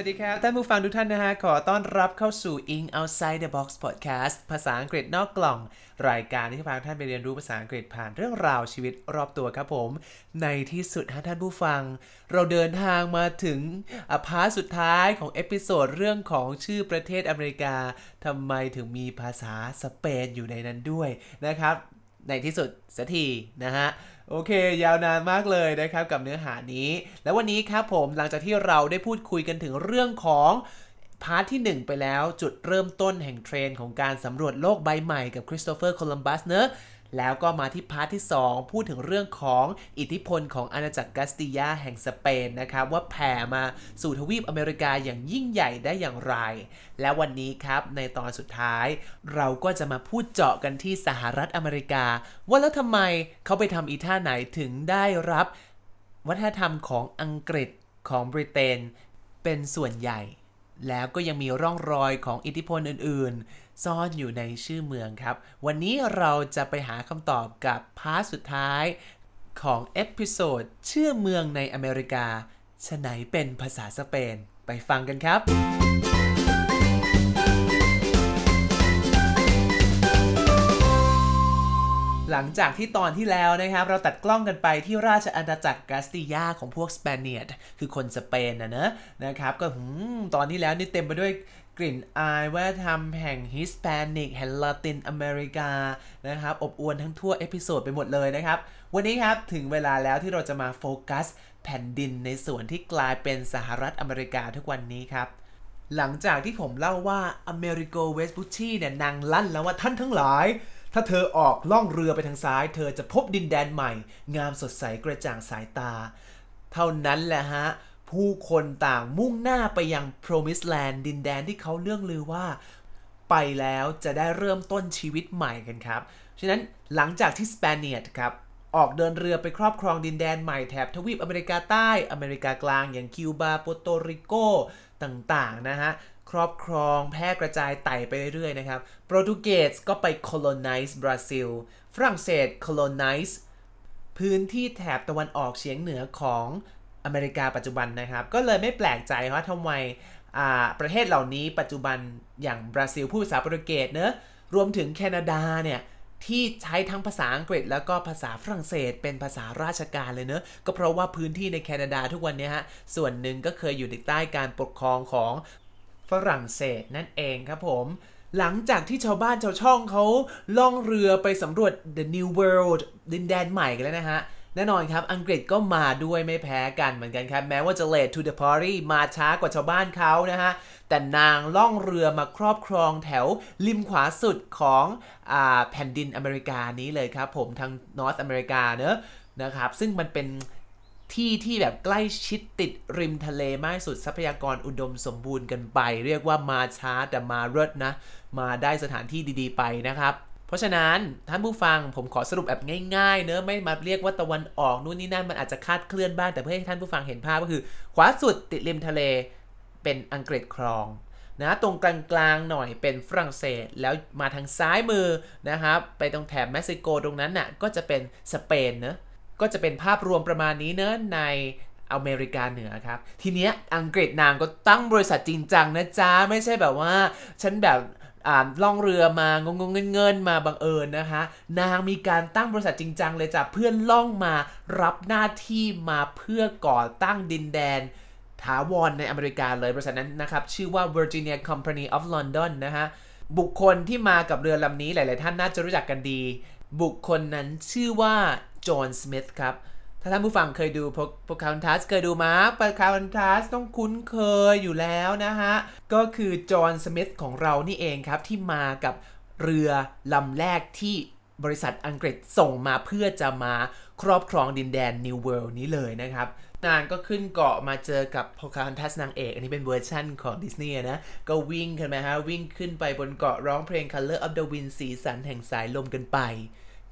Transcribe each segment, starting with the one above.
วัสดีครับ ท่านผู้ฟังทุกท่านนะฮะ ขอต้อนรับเข้าสู่ In Outside the Box Podcast ภาษาอังกฤษนอกกล่อง รายการที่พาท่านไปเรียนรู้ภาษาอังกฤษผ่านเรื่องราวชีวิตรอบตัวครับผม ในที่สุดฮะท่านผู้ฟัง เราเดินทางมาถึงอะ part สุดท้ายของ episode เรื่องของชื่อประเทศอเมริกาทำไมถึงมีภาษาสเปนอยู่ในนั้นด้วยนะครับ ในที่สุดสักทีนะฮะ โอเค ยาวนานมากเลยนะครับกับเนื้อหานี้ แล้ววันนี้ครับผมหลังจากที่เราได้พูดคุยกันถึงเรื่องของpart ที่ 1 ไปแล้วจุดเริ่มต้นแห่งเทรนของการสำรวจโลกใบใหม่กับคริสโตเฟอร์โคลัมบัสเนอะ แล้วก็มาที่ part ที่ 2 พูดถึงเรื่องของอิทธิพลของอาณาจักรกัสติยาแห่งสเปนนะครับ ว่าแผ่มาสู่ทวีปอเมริกาอย่างยิ่งใหญ่ได้อย่างไร และวันนี้ครับในตอนสุดท้าย เราก็จะมาพูดเจาะกันที่สหรัฐอเมริกา ว่าแล้วทำไมเขาไปทำอีท่าไหนถึงได้รับ วัฒนธรรมของอังกฤษของบริเตนเป็นส่วนใหญ่ แล้วก็ยังมีร่องรอยของอิทธิพลอื่นๆ ซ่อนอยู่ในชื่อเมืองครับ วันนี้เราจะไปหาคำตอบกับ part สุดท้ายของ episode ชื่อเมืองในอเมริกาไฉนเป็นภาษาสเปน ไปฟังกันครับหลังจากที่ตอนที่แล้วนะครับ เราตัดกล้องกันไปที่ราชอาณาจักรกาสติยาของพวก Spaniard คือคนสเปนนะเนอะนะครับ ก็หืมตอนที่แล้วนี่เต็มไปด้วย กลิ่นอายวัฒนธรรมแห่ง Hispanic แห่งลาตินอเมริกานะครับอบอวลทั้งทั่ว episode ไปหมดเลยนะครับ วันนี้ครับถึงเวลาแล้วที่เราจะมาโฟกัสแผ่นดินในส่วนที่กลายเป็นสหรัฐอเมริกาทุกวันนี้ครับหลังจากที่ผมเล่าว่าอเมริโกเวสบุชีเนี่ยนางลั่นแล้วว่าท่านทั้งหลาย ถ้าเธอออกล่องเรือไปทางซ้าย เธอจะพบดินแดนใหม่ งามสดใสกระจ่างสายตา เท่านั้นแหละฮะ ผู้คนต่างมุ่งหน้าไปยัง Promised Land ดินแดนที่เขาเรื่องลือว่า ไปแล้วจะได้เริ่มต้นชีวิตใหม่กันครับ ฉะนั้นหลังจากที่สเปเนียดครับออกเดินเรือไปครอบครองดินแดนใหม่แถบทวีปอเมริกาใต้ อเมริกากลางอย่างคิวบาโปโตริโกต่างๆนะฮะ ครอบครองแพร่กระจายไต่ไปเรื่อยๆนะครับ โปรตุเกสก็ไป colonize บราซิล ฝรั่งเศส colonize พื้นที่แถบตะวันออกเฉียงเหนือของ อเมริกาปัจจุบันนะครับ ก็เลยไม่แปลกใจว่าทำไมประเทศเหล่านี้ปัจจุบันอย่างบราซิลพูดภาษาโปรตุเกสเนอะรวมถึงแคนาดาเนี่ยที่ใช้ทั้งภาษาอังกฤษแล้วก็ภาษาฝรั่งเศส เป็นภาษาราชการเลยเนอะก็เพราะว่าพื้นที่ในแคนาดาทุกวันนี้ฮะส่วนหนึ่งก็เคยอยู่ในใต้การปกครองของฝรั่งเศสนั่นเองครับผม หลังจากที่ชาวบ้านชาวช่องเขาล่องเรือไปสำรวจ the new world ดินแดนใหม่กันแล้วนะฮะ แน่นอนครับ อังกฤษก็มาด้วยไม่แพ้กันเหมือนกันครับ แม้ว่าจะ late to the party มาช้ากว่าชาวบ้านเขานะฮะ แต่นางล่องเรือมาครอบครองแถวริมขวาสุดของอแผ่นดินอเมริกานี้เลยครับผมทางนอร์ t อเมริกาเนอะนะครับ ซึ่งมันเป็นที่ที่แบบใกล้ชิดติดริมทะเลมากสุดทรัพยากรอุดมสมบูรณ์กันไป เรียกว่ามาช้าแต่มาเลิศนะ มาได้สถานที่ดีๆไปนะครับ เพราะฉะนั้นท่านผู้ฟังผมขอสรุปแบบง่ายๆ เนอะไม่มาเรียกว่าตะวันออกนู่นนี่นั่นมันอาจจะคาดเคลื่อนบ้างแต่เพื่อให้ท่านผู้ฟังเห็นภาพก็คือ ขวาสุดติดริมทะเลเป็นอังกฤษครองนะตรงกลางๆหน่อยเป็นฝรั่งเศส แล้วมาทางซ้ายมือนะครับไปตรงแถบเม็กซิโกตรงนั้นน่ะก็จะเป็นสเปนเนอะก็จะเป็นภาพรวมประมาณนี้เนอะในอเมริกาเหนือครับ ทีเนี้ยอังกฤษนางก็ตั้งบริษัทจริงจังนะจ๊ะ ไม่ใช่แบบว่า ฉันแบบ ล่องเรือมางงงเงินๆมาบังเอิญนะคะ นางมีการตั้งบริษัทจริงจังเลยจ้ะเพื่อนล่องมารับหน้าที่มาเพื่อก่อตั้งดินแดนถาวรในอเมริกาเลยบริษัทนั้นนะครับ ชื่อว่า Virginia Company of London นะฮะ บุคคลที่มากับเรือลำนี้หลาย ๆ ท่านน่าจะรู้จักกันดี บุคคลนั้นชื่อว่าจอห์นสมิธครับ ถ้าท่านผู้ฟังเคยดูพวกโพคาฮอนทัสเคยดูมาโพคาฮอนทัสต้องคุ้นเคยอยู่แล้วนะฮะ ก็คือจอห์นสมิธของเรานี่เองครับที่มากับเรือลำแรกที่บริษัทอังกฤษส่งมาเพื่อจะมาครอบครองดินแดน New World นี้เลยนะครับ นางก็ขึ้นเกาะมาเจอกับโพคาฮอนทัสนางเอก อันนี้เป็นเวอร์ชั่นของดิสนีย์นะ ก็วิ่งกันไหมฮะ วิ่งขึ้นไปบนเกาะร้องเพลง Color of the Wind สีสันแห่งสายลมกันไป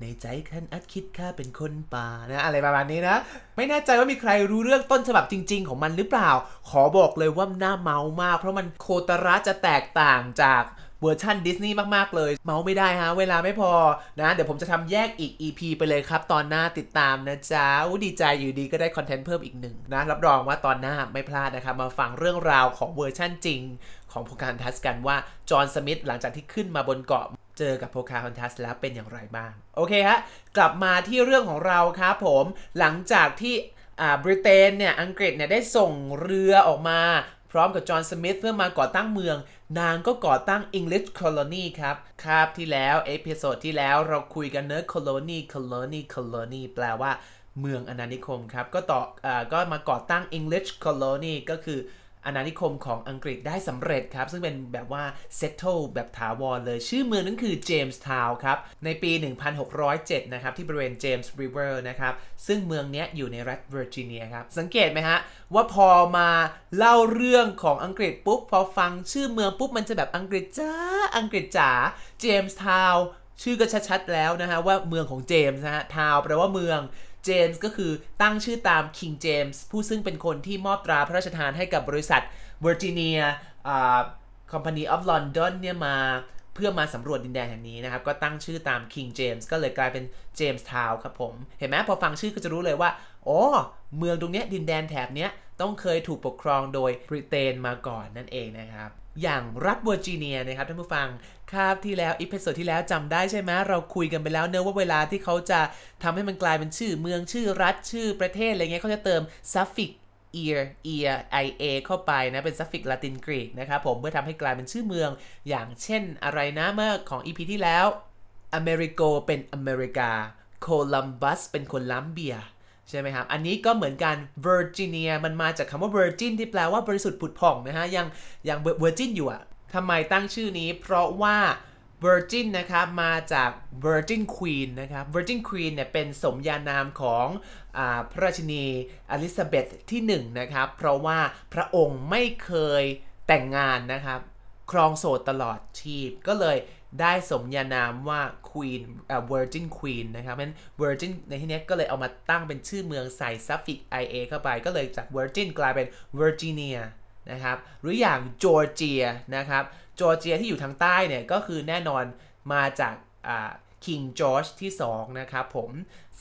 ในใจท่านอาจคิดข้าเป็นคนป่านะอะไรประมาณนี้นะ ไม่แน่ใจว่ามีใครรู้เรื่องต้นฉบับจริง ๆ ของมันหรือเปล่า ขอบอกเลยว่าน่าเมาท์มาก เพราะมันโคตรจะแตกต่างจากเวอร์ชันดิสนีย์มาก ๆ เลย เมาท์ไม่ได้ฮะ เวลาไม่พอนะ เดี๋ยวผมจะทำแยกอีก EP ไปเลยครับ ตอนหน้าติดตามนะจ๊ะอู้ดีใจอยู่ดีก็ได้ content เพิ่มอีกหนึ่งนะ รับรองว่าตอนหน้าไม่พลาดนะครับ มาฟังเรื่องราวของเวอร์ชั่นจริง ของโพคาฮอนทัสกันว่าจอห์นสมิธหลังจากที่ขึ้นมาบนเกาะ เจอกับโพคาฮอนทัสแล้วเป็นอย่างไรบ้าง โอเคฮะ กลับมาที่เรื่องของเราครับผม หลังจากที่อ่าบริเตนเนี่ย อังกฤษเนี่ยได้ส่งเรือออกมาพร้อมกับจอห์นสมิธเพื่อมาก่อตั้งเมือง นางก็ก่อตั้ง English Colony ครับครับที่แล้ว episode ที่แล้วเราคุยกันเนอะ Colony Colony Colony แปลว่าเมืองอาณานิคมครับ ก็ต่ออาก็มาก่อตั้ง English Colony ก็คือ อาณานิคมของอังกฤษได้สำเร็จครับ ซึ่งเป็นแบบว่า settle แบบถาวรเลย ชื่อเมืองนั้นคือ Jamestown ครับ ในปี 1607 นะครับ ที่บริเวณ James River นะครับ ซึ่งเมืองนี้อยู่ในรัฐเวอร์จิเนียครับ สังเกตไหมฮะ ว่าพอมาเล่าเรื่องของอังกฤษปุ๊บ พอฟังชื่อเมืองปุ๊บ มันจะแบบอังกฤษจ้า อังกฤษจ๋า Jamestown ชื่อก็ชัดๆแล้วนะฮะว่าเมืองของเจมส์นะฮะทาวแปลว่าเมือง เจมส์ก็คือตั้งชื่อตาม King James ผู้ซึ่งเป็นคนที่มอบตราพระราชทานให้กับบริษัทเวอร์จิเนียอ่า Company of London เนี่ยมาเพื่อมาสำรวจดินแดนแห่งนี้นะครับ ก็ตั้งชื่อตาม King James ก็เลยกลายเป็น James Town ครับผม เห็นไหมพอฟังชื่อก็จะรู้เลยว่าอ๋อเมืองตรงเนี้ยดินแดนแถบเนี้ยต้องเคยถูกปกครองโดยบริเตนมาก่อนนั่นเองนะครับ อย่างรัฐเวอร์จิเนียนะครับท่านผู้ฟังคาบที่แล้ว episode ที่แล้วจำได้ใช่ไหมเราคุยกันไปแล้วเนอะว่าเวลาที่เขาจะทำให้มันกลายเป็นชื่อเมืองชื่อรัฐชื่อประเทศอะไรเงี้ยเขาจะเติม suffix ear ear i a เข้าไปนะ เป็น suffix ลาตินกรีกนะครับผมเพื่อทำให้กลายเป็นชื่อเมือง อย่างเช่นอะไรนะเมื่อของ EP ที่แล้วอเมริโกเป็นอเมริกาโคลัมบัสเป็นโคลัมเบีย ใช่ไหมครับ อันนี้ก็เหมือนกัน Virginia มันมาจากคำว่า Virgin ที่แปลว่าบริสุทธิ์ผุดผ่องนะฮะ ยังยัง Virgin อยู่อะทำไมตั้งชื่อนี้ เพราะว่า Virgin นะครับมาจาก Virgin Queen นะครับ Virgin Queen เนี่ยเป็นสมญานามของอพระราชินีอลิซาเบธที่1นะครับ เพราะว่าพระองค์ไม่เคยแต่งงานนะครับ ครองโสดตลอดชีพก็เลย ได้สมญานามว่า Queen อ่อ Virgin Queen นะครับเพราะฉะนั้น Virgin ในที่นี้ก็เลยเอามาตั้งเป็นชื่อเมืองใส่ suffix ia เข้าไป ก็เลยจาก Virgin กลายเป็น Virginia นะครับหรืออย่างจอร์เจียนะครับจอร์เจียที่อยู่ทางใต้เนี่ยก็คือแน่นอนมาจาก King George ที่ 2 นะครับผม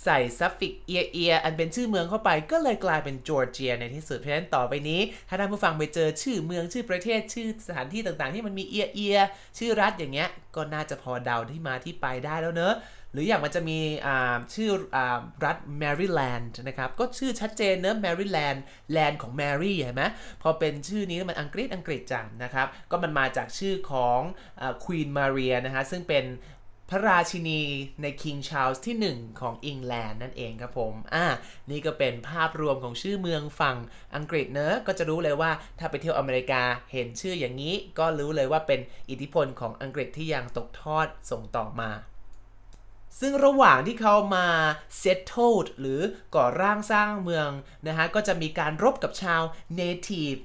ใส่ suffix ia ia อันเป็นชื่อเมืองเข้าไปก็เลยกลายเป็นจอร์เจียในที่สุดเพราะฉะนั้นต่อไปนี้ ถ้าท่านผู้ฟังไปเจอชื่อเมืองชื่อประเทศชื่อสถานที่ต่างๆ ที่มันมี ia ia ชื่อรัฐอย่างเงี้ยก็น่าจะพอเดาที่มาที่ไปได้แล้วเนอะหรืออย่างมันจะมีอ่าชื่ออารัฐแมริแลนด์นะครับ ก็ชื่อชัดเจนเนอะแมริแลนด์แลนด์ของแมรี่เห็นไหมพอเป็นชื่อนี้มันอังกฤษอังกฤษจังนะครับ ก็มันมาจากชื่อของควีนมาเรียนะฮะซึ่งเป็น พระราชินีในคิงชา r ลส์ที่ 1 ของอังกฤษนั่นเองครับผม อ่า นี่ก็เป็นภาพรวมของชื่อเมืองฝั่งอังกฤษเนอะก็จะรู้เลยว่าถ้าไปเที่ยวอเมริกาเห็นชื่ออย่างนี้ ก็รู้เลยว่าเป็นอิทธิพลของอังกฤษที่ยังตกทอดส่งต่อมาซึ่งระหว่างที่เขามา settled หรือก่อร่างสร้างเมืองนะฮะ ก็จะมีการรบกับชาว native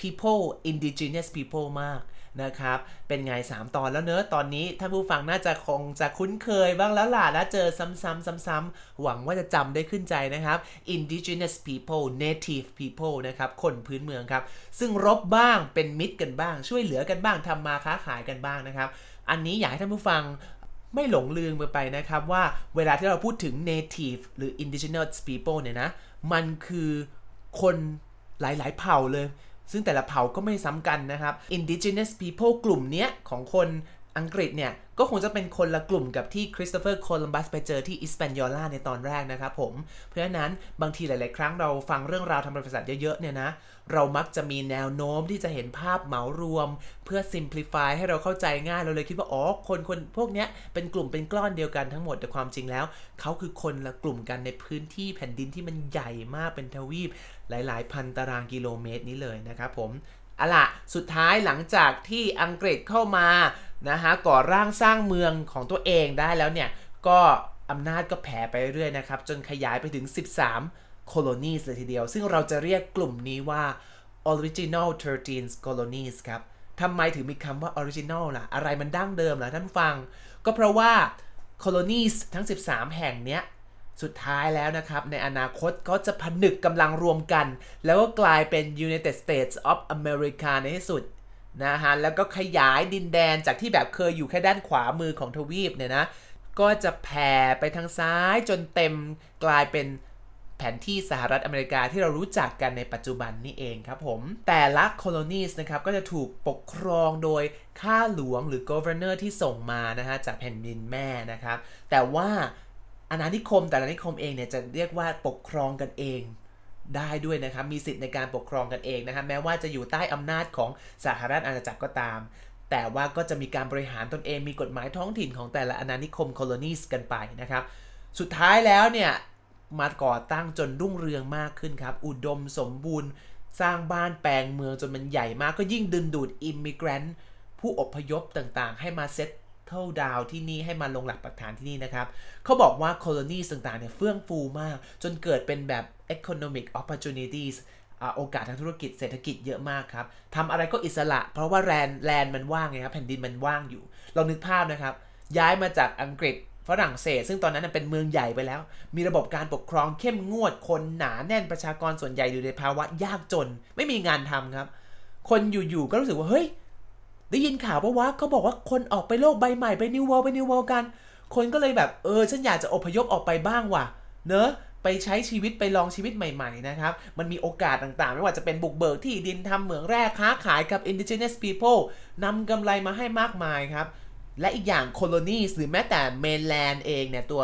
people indigenous people มาก นะครับ เป็นไง 3 ตอนแล้วเนอะตอนนี้ท่านผู้ฟังน่าจะคงจะคุ้นเคยบ้างแล้วล่ะนะเจอซ้ำๆซ้ำๆหวังว่าจะจำได้ขึ้นใจนะครับ indigenous people native people นะครับ คนพื้นเมืองครับ ซึ่งรบบ้างเป็นมิตรกันบ้าง ช่วยเหลือกันบ้างทำมาค้าขายกันบ้างนะครับ อันนี้อยากให้ท่านผู้ฟังไม่หลงลืมไปนะครับว่าเวลาที่เราพูดถึง native หรือ indigenous people เนี่ยนะ มันคือคนหลาย ๆ เผ่าเลย ซึ่งแต่ละเผ่าก็ไม่ซ้ำกันนะครับ indigenous people กลุ่มเนี้ยของคนอังกฤษเนี่ยก็คงจะเป็นคนละกลุ่มกับที่คริสโตเฟอร์โคลัมบัสไปเจอที่อิสเปนยอลาในตอนแรกนะครับผม เพราะฉะนั้นบางทีหลาย ๆ ครั้งเราฟังเรื่องราวทางประวัติศาสตร์เยอะ ๆ เนี่ยนะ เรามักจะมีแนวโน้มที่จะเห็นภาพเหมารวม เพื่อ simplify ให้เราเข้าใจง่าย เราเลยคิดว่า อ๋อ คนคนพวกเนี้ยเป็นกลุ่มเป็นกล้อนเดียวกันทั้งหมดแต่ความจริงแล้ว เขาคือคนละกลุ่มกันในพื้นที่แผ่นดินที่มันใหญ่มากเป็นทวีป หลายๆ พันตารางกิโลเมตรนี้เลยนะครับผมอาล่ะสุดท้ายหลังจากที่อังกฤษเข้ามานะฮะก่อร่างสร้างเมืองของตัวเองได้แล้วเนี่ย ก็อำนาจก็แผ่ไปเรื่อยนะครับ จนขยายไปถึง 13 colonies เลยทีเดียว ซึ่งเราจะเรียกกลุ่มนี้ว่า original 13 colonies ครับทำไมถึงมีคำว่า original ล่ะ อะไรมันดั้งเดิมล่ะท่านผู้ฟัง ก็เพราะว่า colonies ทั้ง 13 แห่งเนี้ย สุดท้ายแล้วนะครับในอนาคตก็จะผนึกกำลังรวมกัน แล้วก็กลายเป็น United States of America ในที่สุดนะฮะแล้วก็ขยายดินแดนจากที่แบบเคยอยู่แค่ด้านขวามือของทวีปเนี่ยนะก็จะแผ่ไปทางซ้ายจนเต็มกลายเป็นแผนที่สหรัฐอเมริกาที่เรารู้จักกันในปัจจุบันนี่เองครับผม แต่ละ colonies นะครับก็จะถูกปกครองโดยข้าหลวงหรือ governor ที่ส่งมานะฮะจากแผ่นดินแม่นะครับ แต่ว่า อาณานิคมแต่ละนิคมเองเนี่ยจะเรียกว่าปกครองกันเองได้ด้วยนะครับ มีสิทธิ์ในการปกครองกันเองนะครับ แม้ว่าจะอยู่ใต้อำนาจของสหรัฐอาณาจักรก็ตาม แต่ว่าก็จะมีการบริหารตนเอง มีกฎหมายท้องถิ่นของแต่ละอาณานิคม colonies กันไปนะครับ สุดท้ายแล้วเนี่ยมาก่อตั้งจนรุ่งเรืองมากขึ้นครับ อุดมสมบูรณ์ สร้างบ้านแปลงเมืองจนมันใหญ่มาก ก็ยิ่งดึงดูด immigrant ผู้อพยพต่างๆ ให้มา settle down ที่นี่ให้มาลงหลักปักฐานที่นี่นะครับเขาบอกว่า colonies ต่างๆเนี่ยเฟื่องฟูมาก จนเกิดเป็นแบบ economic opportunities โอกาสทางธุรกิจเศรษฐกิจเยอะมากครับทำอะไรก็อิสระ เพราะว่า land land มันว่างไงครับแผ่นดินมันว่างอยู่ลองนึกภาพนะครับ ย้ายมาจากอังกฤษฝรั่งเศส ซึ่งตอนนั้นเป็นเมืองใหญ่ไปแล้ว มีระบบการปกครองเข้มงวดคนหนาแน่นประชากรส่วนใหญ่อยู่ในภาวะยากจน ไม่มีงานทำครับ คนอยู่ๆก็รู้สึกว่าเฮ้ย ได้ยินข่าวว่าว่าเขาบอกว่าคนออกไปโลกใบใหม่ไป New World ไป New World กัน คนก็เลยแบบเออฉันอยากจะอพยพออกไปบ้างว่ะ เนอะไปใช้ชีวิตไปลองชีวิตใหม่ๆนะครับ มันมีโอกาสต่างๆ ไม่ว่าจะเป็นบุกเบิกที่ดินทำเหมืองแร่ค้าขายกับ indigenous people นำกำไรมาให้มากมายครับ และอีกอย่าง colonies หรือแม้แต่ mainland เองเนี่ยตัว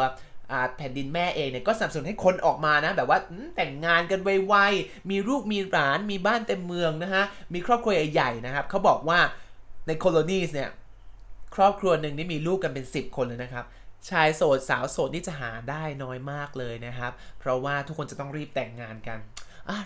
แผ่นดินแม่เองเนี่ยก็สนับสนุนให้คนออกมานะ แบบว่าแต่งงานกันไวๆมีลูกมีหลานมีบ้านเต็มเมืองนะฮะ มีครอบครัวใหญ่ๆนะครับเขาบอกว่า ใน colonies เนี่ยครอบครัวหนึ่งนี่มีลูกกันเป็น 10 คนเลยนะครับ ชายโสดสาวโสดนี่จะหาได้น้อยมากเลยนะครับ เพราะว่าทุกคนจะต้องรีบแต่งงานกัน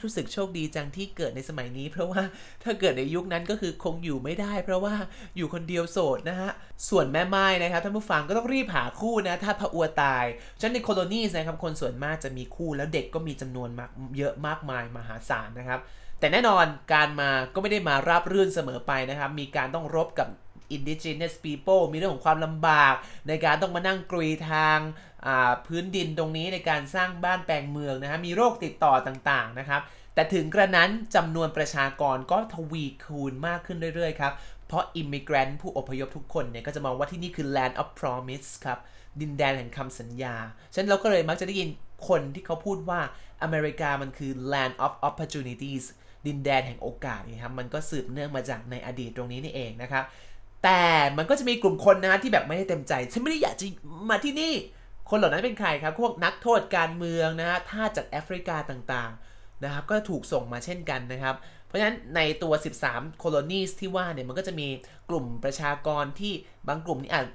รู้สึกโชคดีจังที่เกิดในสมัยนี้ เพราะว่าถ้าเกิดในยุคนั้นก็คือคงอยู่ไม่ได้ เพราะว่าอยู่คนเดียวโสดนะฮะ ส่วนแม่ไม้นะครับท่านผู้ฟังก็ต้องรีบหาคู่นะ ถ้าพระอวตายฉะนั้นในโคโลนีนะครับคนส่วนมากจะมีคู่แล้วเด็กก็มีจำนวนมากเยอะมากมายมหาศาลนะครับ แต่แน่นอนการมาก็ไม่ได้มาราบรื่นเสมอไปนะครับ มีการต้องรบกับ indigenous people มีเรื่องของความลำบาก ในการต้องมานั่งกรีทางพื้นดินตรงนี้ในการสร้างบ้านแปลงเมืองนะฮะมีโรคติดต่อต่างๆนะครับ แต่ถึงกระนั้นจำนวนประชากรก็ทวีคูณมากขึ้นเรื่อยๆครับเพราะอิมิเกรนต์ผู้อพยพทุกคนเนี่ยก็จะมองว่าที่นี่คือ land of promise ครับดินแดนแห่งคำสัญญา ฉะนั้นเราก็เลยมักจะได้ยินคนที่เขาพูดว่าอเมริกามันคือ land of opportunities ดินแดนแห่งโอกาสนะครับมันก็สืบเนื่องมาจากในอดีตตรงนี้นี่เองนะครับแต่มันก็จะมีกลุ่มคนนะที่แบบไม่ได้เต็มใจฉันไม่ได้อยากจะมาที่นี่ คนเหล่านั้นเป็นใครครับ พวกนักโทษการเมืองนะฮะท่าจากแอฟริกาต่างๆนะครับก็ถูกส่งมาเช่นกันนะครับ ราะฉะนั้นในตัว 13 colonies ที่ว่าเนี่ยมันก็จะมีกลุ่มประชากรที่บางกลุ่มนี้อาจ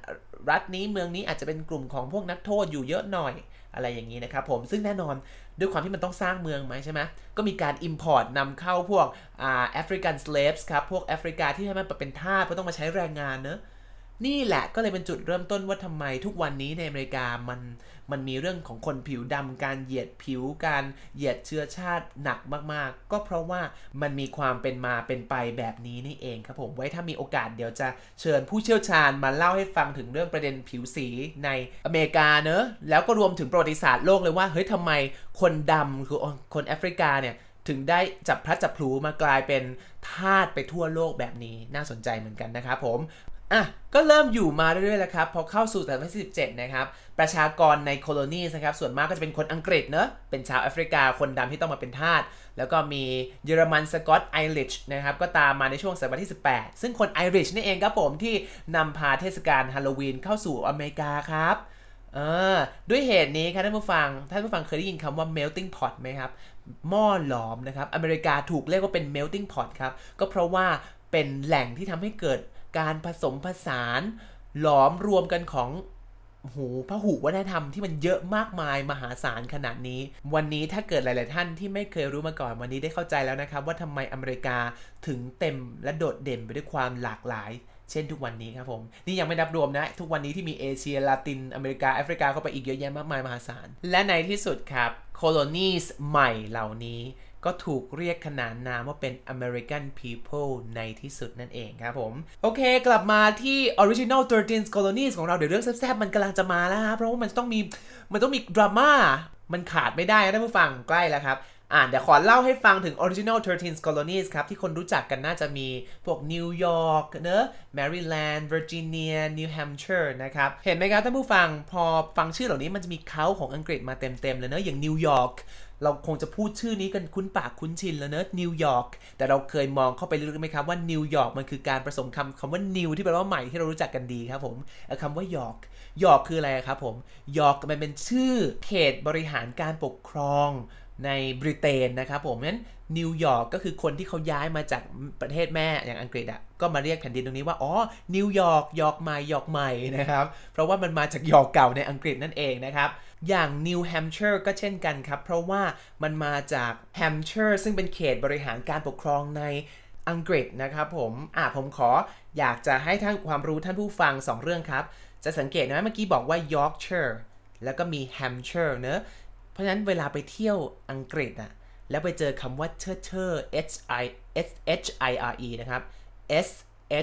รัฐนี้เมืองนี้อาจจะเป็นกลุ่มของพวกนักโทษอยู่เยอะหน่อยอะไรอย่างนี้นะครับผมซึ่งแน่นอนด้วยความที่มันต้องสร้างเมืองไหมใช่ไหมก็มีการ Import นำเข้าพวกอ่า African slaves ครับ พวกแอฟริกาที่ให้มันเป็นทาสเพราะต้องมาใช้แรงงานเนอะ นี่แหละก็เลยเป็นจุดเริ่มต้นว่าทำไมทุกวันนี้ในอเมริกามันมันมีเรื่องของคนผิวดำการเหยียดผิวการเหยียดเชื้อชาติหนักมากๆ ก็เพราะว่ามันมีความเป็นมาเป็นไปแบบนี้นี่เองครับผมไว้ถ้ามีโอกาสเดี๋ยวจะเชิญผู้เชี่ยวชาญมาเล่าให้ฟังถึงเรื่องประเด็นผิวสีในอเมริกาเนอะแล้วก็รวมถึงประวัติศาสตร์โลกเลยว่าเฮ้ยทำไมคนดำคือคนแอฟริกาเนี่ยถึงได้จับพลัดจับผลูมากลายเป็นทาสไปทั่วโลกแบบนี้น่าสนใจเหมือนกันนะครับผม อะก็เริ่มอยู่มาเรื่อยๆแล้วครับพอเข้าสู่ศตวรรษที่17 นะครับ ประชากรใน colony นะครับ ส่วนมากก็จะเป็นคนอังกฤษเนอะเป็นชาวแอฟริกาคนดำที่ต้องมาเป็นทาส แล้วก็มีเยอรมันสกอตไอริชนะครับ ก็ตามมาในช่วงศตวรรษที่ 18 ซึ่งคนไอริชนี่เองครับผมที่นำพาเทศกาลฮาโลวีนเข้าสู่อเมริกาครับเออด้วยเหตุนี้ครับท่านผู้ฟัง ท่านผู้ฟังเคยได้ยินคำว่า melting pot ไหมครับ หม้อหลอมนะครับ อเมริกาถูกเรียกว่าเป็น melting pot ครับ ก็เพราะว่าเป็นแหล่งที่ทำให้เกิด การผสมผสานหลอมรวมกันของหูพระหูวัฒนธรรมที่มันเยอะมากมายมหาศาลขนาดนี้ วันนี้ถ้าเกิดหลาย ๆ ท่านที่ไม่เคยรู้มาก่อนวันนี้ได้เข้าใจแล้วนะครับ ว่าทำไมอเมริกาถึงเต็มและโดดเด่นไปด้วยความหลากหลาย เช่นทุกวันนี้ครับผมนี่ยังไม่นับรวมนะ ทุกวันนี้ที่มีเอเชียลาตินอเมริกาแอฟริกาเข้าไปอีกเยอะแยะมากมายมหาศาลและในที่สุดครับโคโลนีสใหม่เหล่านี้ ก็ถูกเรียกขนานนามว่าเป็น American People ในที่สุดนั่นเองครับผม โอเคกลับมาที่ Original 13 Colonies ของเราเดี๋ยวเรื่องแซ่บๆมันกำลังจะมาแล้วฮะเพราะว่ามันต้องมีมันต้องมีดราม่ามันขาดไม่ได้นะท่านผู้ฟังใกล้แล้วครับอ่าเดี๋ยวขอเล่าให้ฟังถึง Original 13 Colonies ครับ ที่คนรู้จักกันน่าจะมีพวกนิวยอร์กเนอะแมริแลนด์เวอร์จิเนียนิวแฮมป์เชอร์นะครับ เห็นไหมครับท่านผู้ฟัง พอฟังชื่อเหล่านี้มันจะมีเค้าของอังกฤษมาเต็มๆเลยเนอะอย่างนิวยอร์ก เราคงจะพูดชื่อนี้กันคุ้นปากคุ้นชินแล้วเนอะนิวยอร์กแต่เราเคยมองเข้าไปลึกไหมครับว่านิวยอร์กมันคือการผสมคำคำว่า new ที่แปลว่าใหม่ที่เรารู้จักกันดีครับผมคำว่ายอร์กยอร์กคืออะไรครับผมยอร์กมันเป็นชื่อเขตบริหารการปกครองในบริเตนนะครับผมนั้นนิวยอร์กก็คือคนที่เขาย้ายมาจากประเทศแม่อย่างอังกฤษอะก็มาเรียกแผ่นดินตรงนี้ว่า อ๋อ นิวยอร์กยอร์กใหม่ยอร์กใหม่นะครับ เพราะว่ามันมาจากยอร์กเก่าในอังกฤษนั่นเองนะครับ อย่างนิวแฮมป์เชอร์ก็เช่นกันครับ เพราะว่ามันมาจากแฮมป์เชอร์ซึ่งเป็นเขตบริหารการปกครองในอังกฤษนะครับผม อ่าผมขออยากจะให้ท่านความรู้ท่านผู้ฟัง 2 เรื่องครับ จะสังเกตนะเมื่อกี้บอกว่ายอร์กเชอร์แล้วก็มีแฮมป์เชอร์เนอะเพราะฉะนั้นเวลาไปเที่ยวอังกฤษอะแล้วไปเจอคำว่าเชอร์เชอร์ h i s h i r e นะครับ s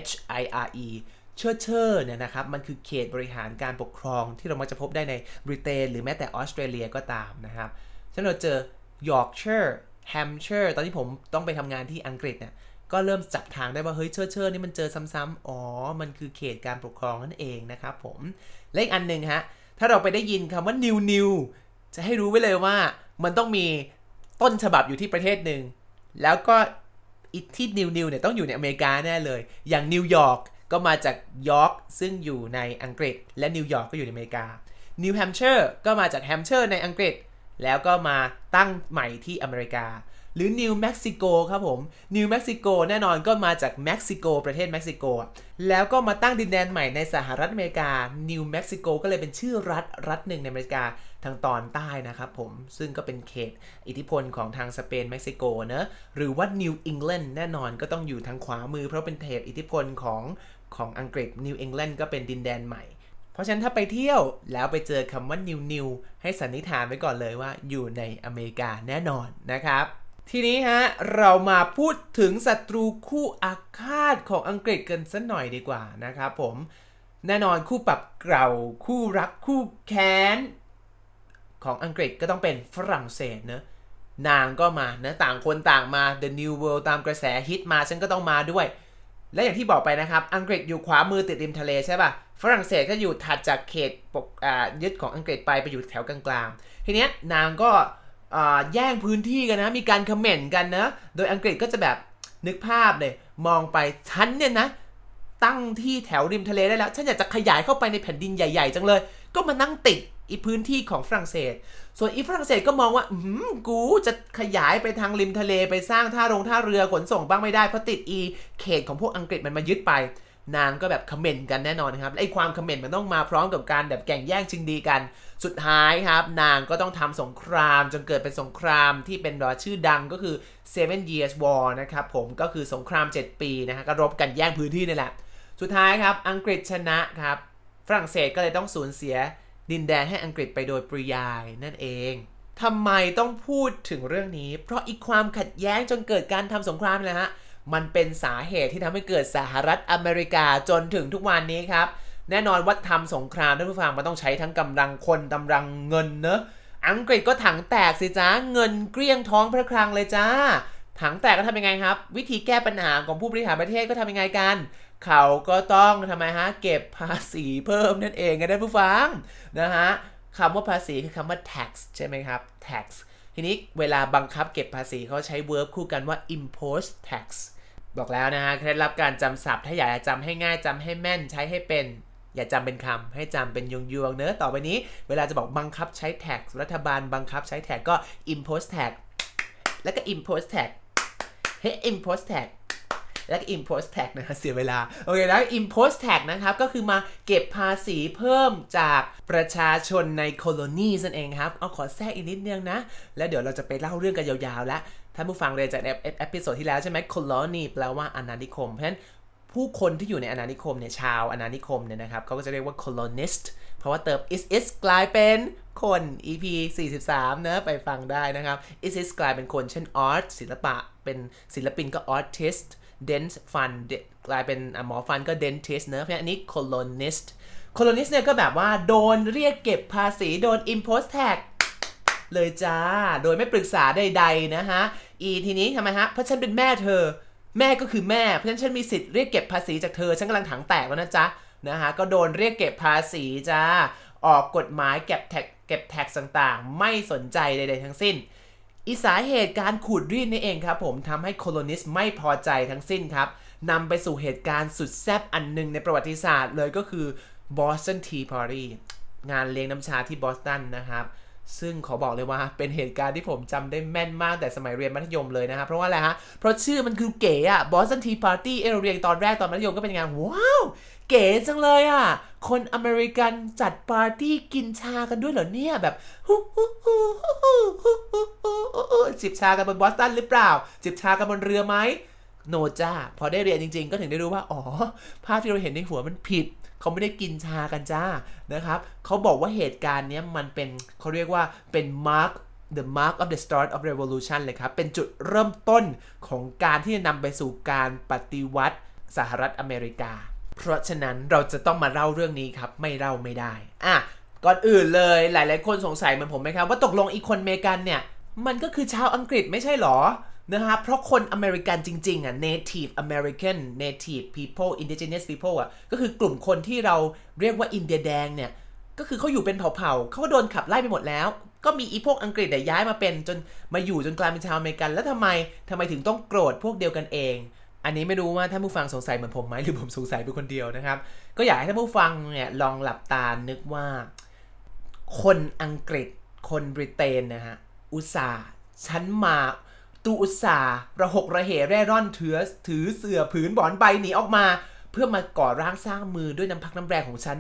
h i r e เชอร์เชอร์เนี่ยนะครับมันคือเขตบริหารการปกครองที่เรามักจะพบได้ในบริเตนหรือแม้แต่ออสเตรเลียก็ตามนะครับฉะนั้นเราเจอยอร์กเชอร์แฮมเชอร์ตอนที่ผมต้องไปทำงานที่อังกฤษเนี่ยก็เริ่มจับทางได้ว่าเฮ้ย shire shire นี่มันเจอซ้ำๆอ๋อ มันคือเขตการปกครองนั่นเองนะครับผมและอีกอันหนึ่งฮะถ้าเราไปได้ยินคำว่า new new จะให้รู้ไว้เลยว่ามันต้องมีต้นฉบับอยู่ที่ประเทศหนึ่งแล้วก็อีที่ new new เนี่ยต้องอยู่ในอเมริกาแน่เลย อย่างนิวยอร์ก ก็มาจากยอร์กซึ่งอยู่ในอังกฤษ และนิวยอร์กก็อยู่ในอเมริกา นิวแฮมเชอร์ก็มาจากแฮมเชอร์ในอังกฤษ แล้วก็มาตั้งใหม่ที่อเมริกา หรือนิวเม็กซิโกครับผม นิวเม็กซิโกแน่นอนก็มาจากเม็กซิโกประเทศเม็กซิโก แล้วก็มาตั้งดินแดนใหม่ในสหรัฐอเมริกา นิวเม็กซิโกก็เลยเป็นชื่อรัฐรัฐหนึ่งในอเมริกาทางตอนใต้นะครับผม ซึ่งก็เป็นเขตอิทธิพลของทางสเปนเม็กซิโกเนะหรือว่านิวอิงแลนด์แน่นอนก็ต้องอยู่ทางขวามือเพราะเป็นเขตอิทธิพลของ ของอังกฤษนิวอิงแลนด์ก็เป็นดินแดนใหม่ เพราะฉะนั้นถ้าไปเที่ยวแล้วไปเจอคำว่า new new ให้สันนิษฐานไว้ก่อนเลยว่าอยู่ในอเมริกาแน่นอนนะครับทีนี้ฮะ เรามาพูดถึงศัตรูคู่อาฆาตของอังกฤษกันสักหน่อยดีกว่านะครับผมแน่นอนคู่ปรับเก่าคู่รักคู่แค้น ของอังกฤษก็ต้องเป็นฝรั่งเศสเนะนางก็มานะต่างคนต่างมา The New World ตามกระแสฮิตมาฉันก็ต้องมาด้วย และอย่างที่บอกไปนะครับ อังกฤษอยู่ขวามือติดริมทะเลใช่ป่ะ ฝรั่งเศสก็อยู่ถัดจากเขตปกยึดของอังกฤษไปไปอยู่แถวกลางๆ ทีเนี้ยนางก็แย่งพื้นที่กันนะ มีการคอมเมนต์กันนะ โดยอังกฤษก็จะแบบนึกภาพเลย มองไปฉันเนี่ยนะ ตั้งที่แถวริมทะเลได้แล้ว ฉันอยากจะขยายเข้าไปในแผ่นดินใหญ่ ๆ จังเลย ก็มานั่งติดอีพื้นที่ของฝรั่งเศส ส่วนอีฝรั่งเศสก็มองว่า อืมกูจะขยายไปทางริมทะเลไปสร้างท่าโรงท่าเรือขนส่งบ้างไม่ได้เพราะติดอีเขตของพวกอังกฤษมันมายึดไป นางก็แบบคอมเมนต์กันแน่นอนครับไอ้ความคอมเมนต์มันต้องมาพร้อมกับการแบบแข่งแย่งชิงดีกัน สุดท้ายครับ นางก็ต้องทำสงครามจนเกิดเป็นสงครามที่เป็นรอชื่อดังก็คือ Seven Years War นะครับผมก็คือสงคราม 7 ปีนะฮะก็รบกันแย่งพื้นที่นี่แหละ สุดท้ายครับอังกฤษชนะครับฝรั่งเศสก็เลยต้องสูญเสีย ดินแดนให้อังกฤษไปโดยปริยายนั่นเองทำไมต้องพูดถึงเรื่องนี้ เพราะอีกความขัดแย้งจนเกิดการทำสงครามเลยฮะ มันเป็นสาเหตุที่ทำให้เกิดสหรัฐอเมริกาจนถึงทุกวันนี้ครับ แน่นอนว่าทำสงครามท่านผู้ฟังมันต้องใช้ทั้งกำลังคนกำลังเงินเนอะ อังกฤษก็ถังแตกสิจ้า เงินเกลี้ยงท้องพระคลังเลยจ้า ถังแตกก็ทำยังไงครับ วิธีแก้ปัญหาของผู้บริหารประเทศก็ทำยังไงกัน เขาก็ต้องทำไมฮะเก็บภาษีเพิ่มนั่นเองนะท่านผู้ฟังนะฮะคำว่าภาษีคือคำว่า tax ใช่ไหมครับ tax ทีนี้เวลาบังคับเก็บภาษีเขาใช้ verb คู่กันว่า impose tax บอกแล้วนะฮะเคล็ดลับการจำศัพท์ ถ้าอยากจะจำให้ง่ายจำให้แม่นใช้ให้เป็น อย่าจำเป็นคำให้จำเป็นยวงๆเนอะต่อไปนี้ เวลาจะบอกบังคับใช้ tax รัฐบาลบังคับใช้ tax ก็ impose tax แล้วก็ impose tax เฮ้ impose tax แล้วก็ impose tax นะเสียเวลา โอเคแล้ว impose tax นะครับ ก็คือมาเก็บภาษีเพิ่มจากประชาชนในโคโลนีนั่นเองครับ เอาขอแทรกอีกนิดนึงนะ แล้วเดี๋ยวเราจะไปเล่าเรื่องกันยาวๆ แล้วท่านผู้ฟังเรียนจาก episode ที่แล้วใช่ไหม colony แปลว่าอาณานิคม เพราะฉะนั้นผู้คนที่อยู่ในอาณานิคมเนี่ยชาวอาณานิคมเนี่ยนะครับเขาก็จะเรียกว่า colonist เพราะว่าเติม ist ist กลายเป็นคน EP 43เนะไปฟังได้นะครับ ist ist กลายเป็นคนเช่น art ศิลปะเป็นศิลปินก็ artist dent ฟัน กลายเป็นหมอฟันก็ dentist เนะเพราะอันนี้ colonist colonist เนี่ยก็แบบว่าโดนเรียกเก็บภาษีโดน impose tax เลยจ้า โดยไม่ปรึกษาใดๆนะฮะ อีทีนี้ทำไมฮะ เพราะฉันเป็นแม่เธอ แม่ก็คือแม่ เพราะฉะนั้นฉันมีสิทธิ์เรียกเก็บภาษีจากเธอ ฉันกำลังถังแตกแล้วนะจ๊ะ นะฮะ ก็โดนเรียกเก็บภาษีจ้า ออกกฎหมายเก็บ tax เก็บ tax ต่างๆ ไม่สนใจใดๆทั้งสิ้น อีสาเหตุการขูดรีดนี่เองครับผมทำให้ colonist ไม่พอใจทั้งสิ้นครับนำไปสู่เหตุการณ์สุดแซ่บอันหนึ่งในประวัติศาสตร์เลยก็คือ Boston Tea Party งานเลี้ยงน้ำชาที่บอสตันนะครับ ซึ่งขอบอกเลยว่าเป็นเหตุการณ์ที่ผมจำได้แม่นมากแต่สมัยเรียนมัธยมเลยนะครับ เพราะว่าอะไรฮะ เพราะชื่อมันคือเก๋อะ Boston Tea Party เอเราเรียนตอนแรกตอนมัธยมก็เป็นงานว้าวเก๋จังเลยอะคนอเมริกันจัดปาร์ตี้กินชากันด้วยเหรอเนี่ยแบบจิบชากันบนบอสตันหรือเปล่า จิบชากันบนเรือไหมโนจ้าพอได้เรียนจริงๆ ก็ถึงได้รู้ว่า อ๋อ ภาพที่เราเห็นในหัวมันผิด เขาไม่ได้กินชากันจ้านะครับเขาบอกว่าเหตุการณ์นี้มันเป็นเขาเรียกว่าเป็น mark the mark of the start of revolution เลยครับ เป็นจุดเริ่มต้นของการที่จะนำไปสู่การปฏิวัติสหรัฐอเมริกา เพราะฉะนั้นเราจะต้องมาเล่าเรื่องนี้ครับ ไม่เล่าไม่ได้ อะ ก่อนอื่นเลยหลาย ๆ คนสงสัยเหมือนผมไหมครับ ว่าตกลงอีกคนเมกันเนี่ย มันก็คือชาวอังกฤษไม่ใช่หรอ นะครับเพราะคนอเมริกันจริงๆอะ native American native people indigenous people อะก็คือกลุ่มคนที่เราเรียกว่าอินเดียแดงเนี่ย ก็คือเขาอยู่เป็นเผ่าๆเขาก็โดนขับไล่ไปหมดแล้ว ก็มีอีพวกอังกฤษเนี่ยย้ายมาเป็นจนมาอยู่จนกลายเป็นชาวอเมริกัน แล้วทำไมทำไมถึงต้องโกรธพวกเดียวกันเอง อันนี้ไม่รู้ว่าท่านผู้ฟังสงสัยเหมือนผมไหมหรือผมสงสัยเป็นคนเดียวนะครับ ก็อยากให้ท่านผู้ฟังเนี่ยลองหลับตานึกว่า คนอังกฤษ คนบริเตนนะฮะอุตส่าห์ฉันมา ตูอุตสาระหกระเหเร่ร่อนเถือถือเสือผืนบอนใบหนีออกมา เพื่อมาก่อร่างสร้างมือด้วยน้ำพักน้ำแรงของฉัน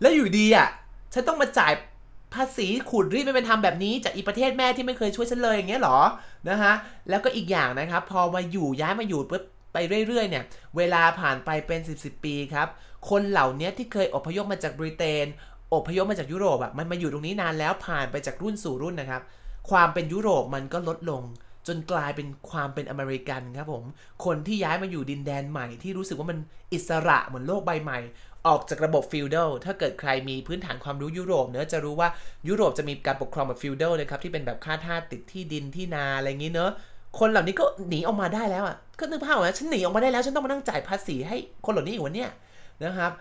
แล้วอยู่ดีอะ ฉันต้องมาจ่ายภาษีขูดรีดไม่เป็นธรรมแบบนี้จากอีประเทศแม่ที่ไม่เคยช่วยฉันเลยอย่างเงี้ยหรอนะฮะแล้วก็อีกอย่างนะครับ พอมาอยู่ย้ายมาอยู่ปุ๊บไปเรื่อยๆเนี่ย เวลาผ่านไปเป็น 10บสปีครับ คนเหล่านี้ที่เคยอพยพมาจากบริเตนอพยพมาจากยุโรปอะมันมาอยู่ตรงนี้นานแล้วผ่านไปจากรุ่นสู่รุ่นนะครับ ความเป็นยุโรปมันก็ลดลง จนกลายเป็นความเป็นอเมริกันครับผม คนที่ย้ายมาอยู่ดินแดนใหม่ที่รู้สึกว่ามันอิสระเหมือนโลกใบใหม่ ออกจากระบบ feudal ถ้าเกิดใครมีพื้นฐานความรู้ยุโรปเนอะจะรู้ว่ายุโรปจะมีการปกครองแบบ feudal นะครับที่เป็นแบบข้าทาสติดที่ดินที่นาอะไรอย่างนี้เนอะคนเหล่านี้ก็หนีออกมาได้แล้วอะก็นึกภาพออกไหมฉันหนีออกมาได้แล้วฉันต้องมานั่งจ่ายภาษีให้คนเหล่านี้อีกวันเนี้ยนะครับ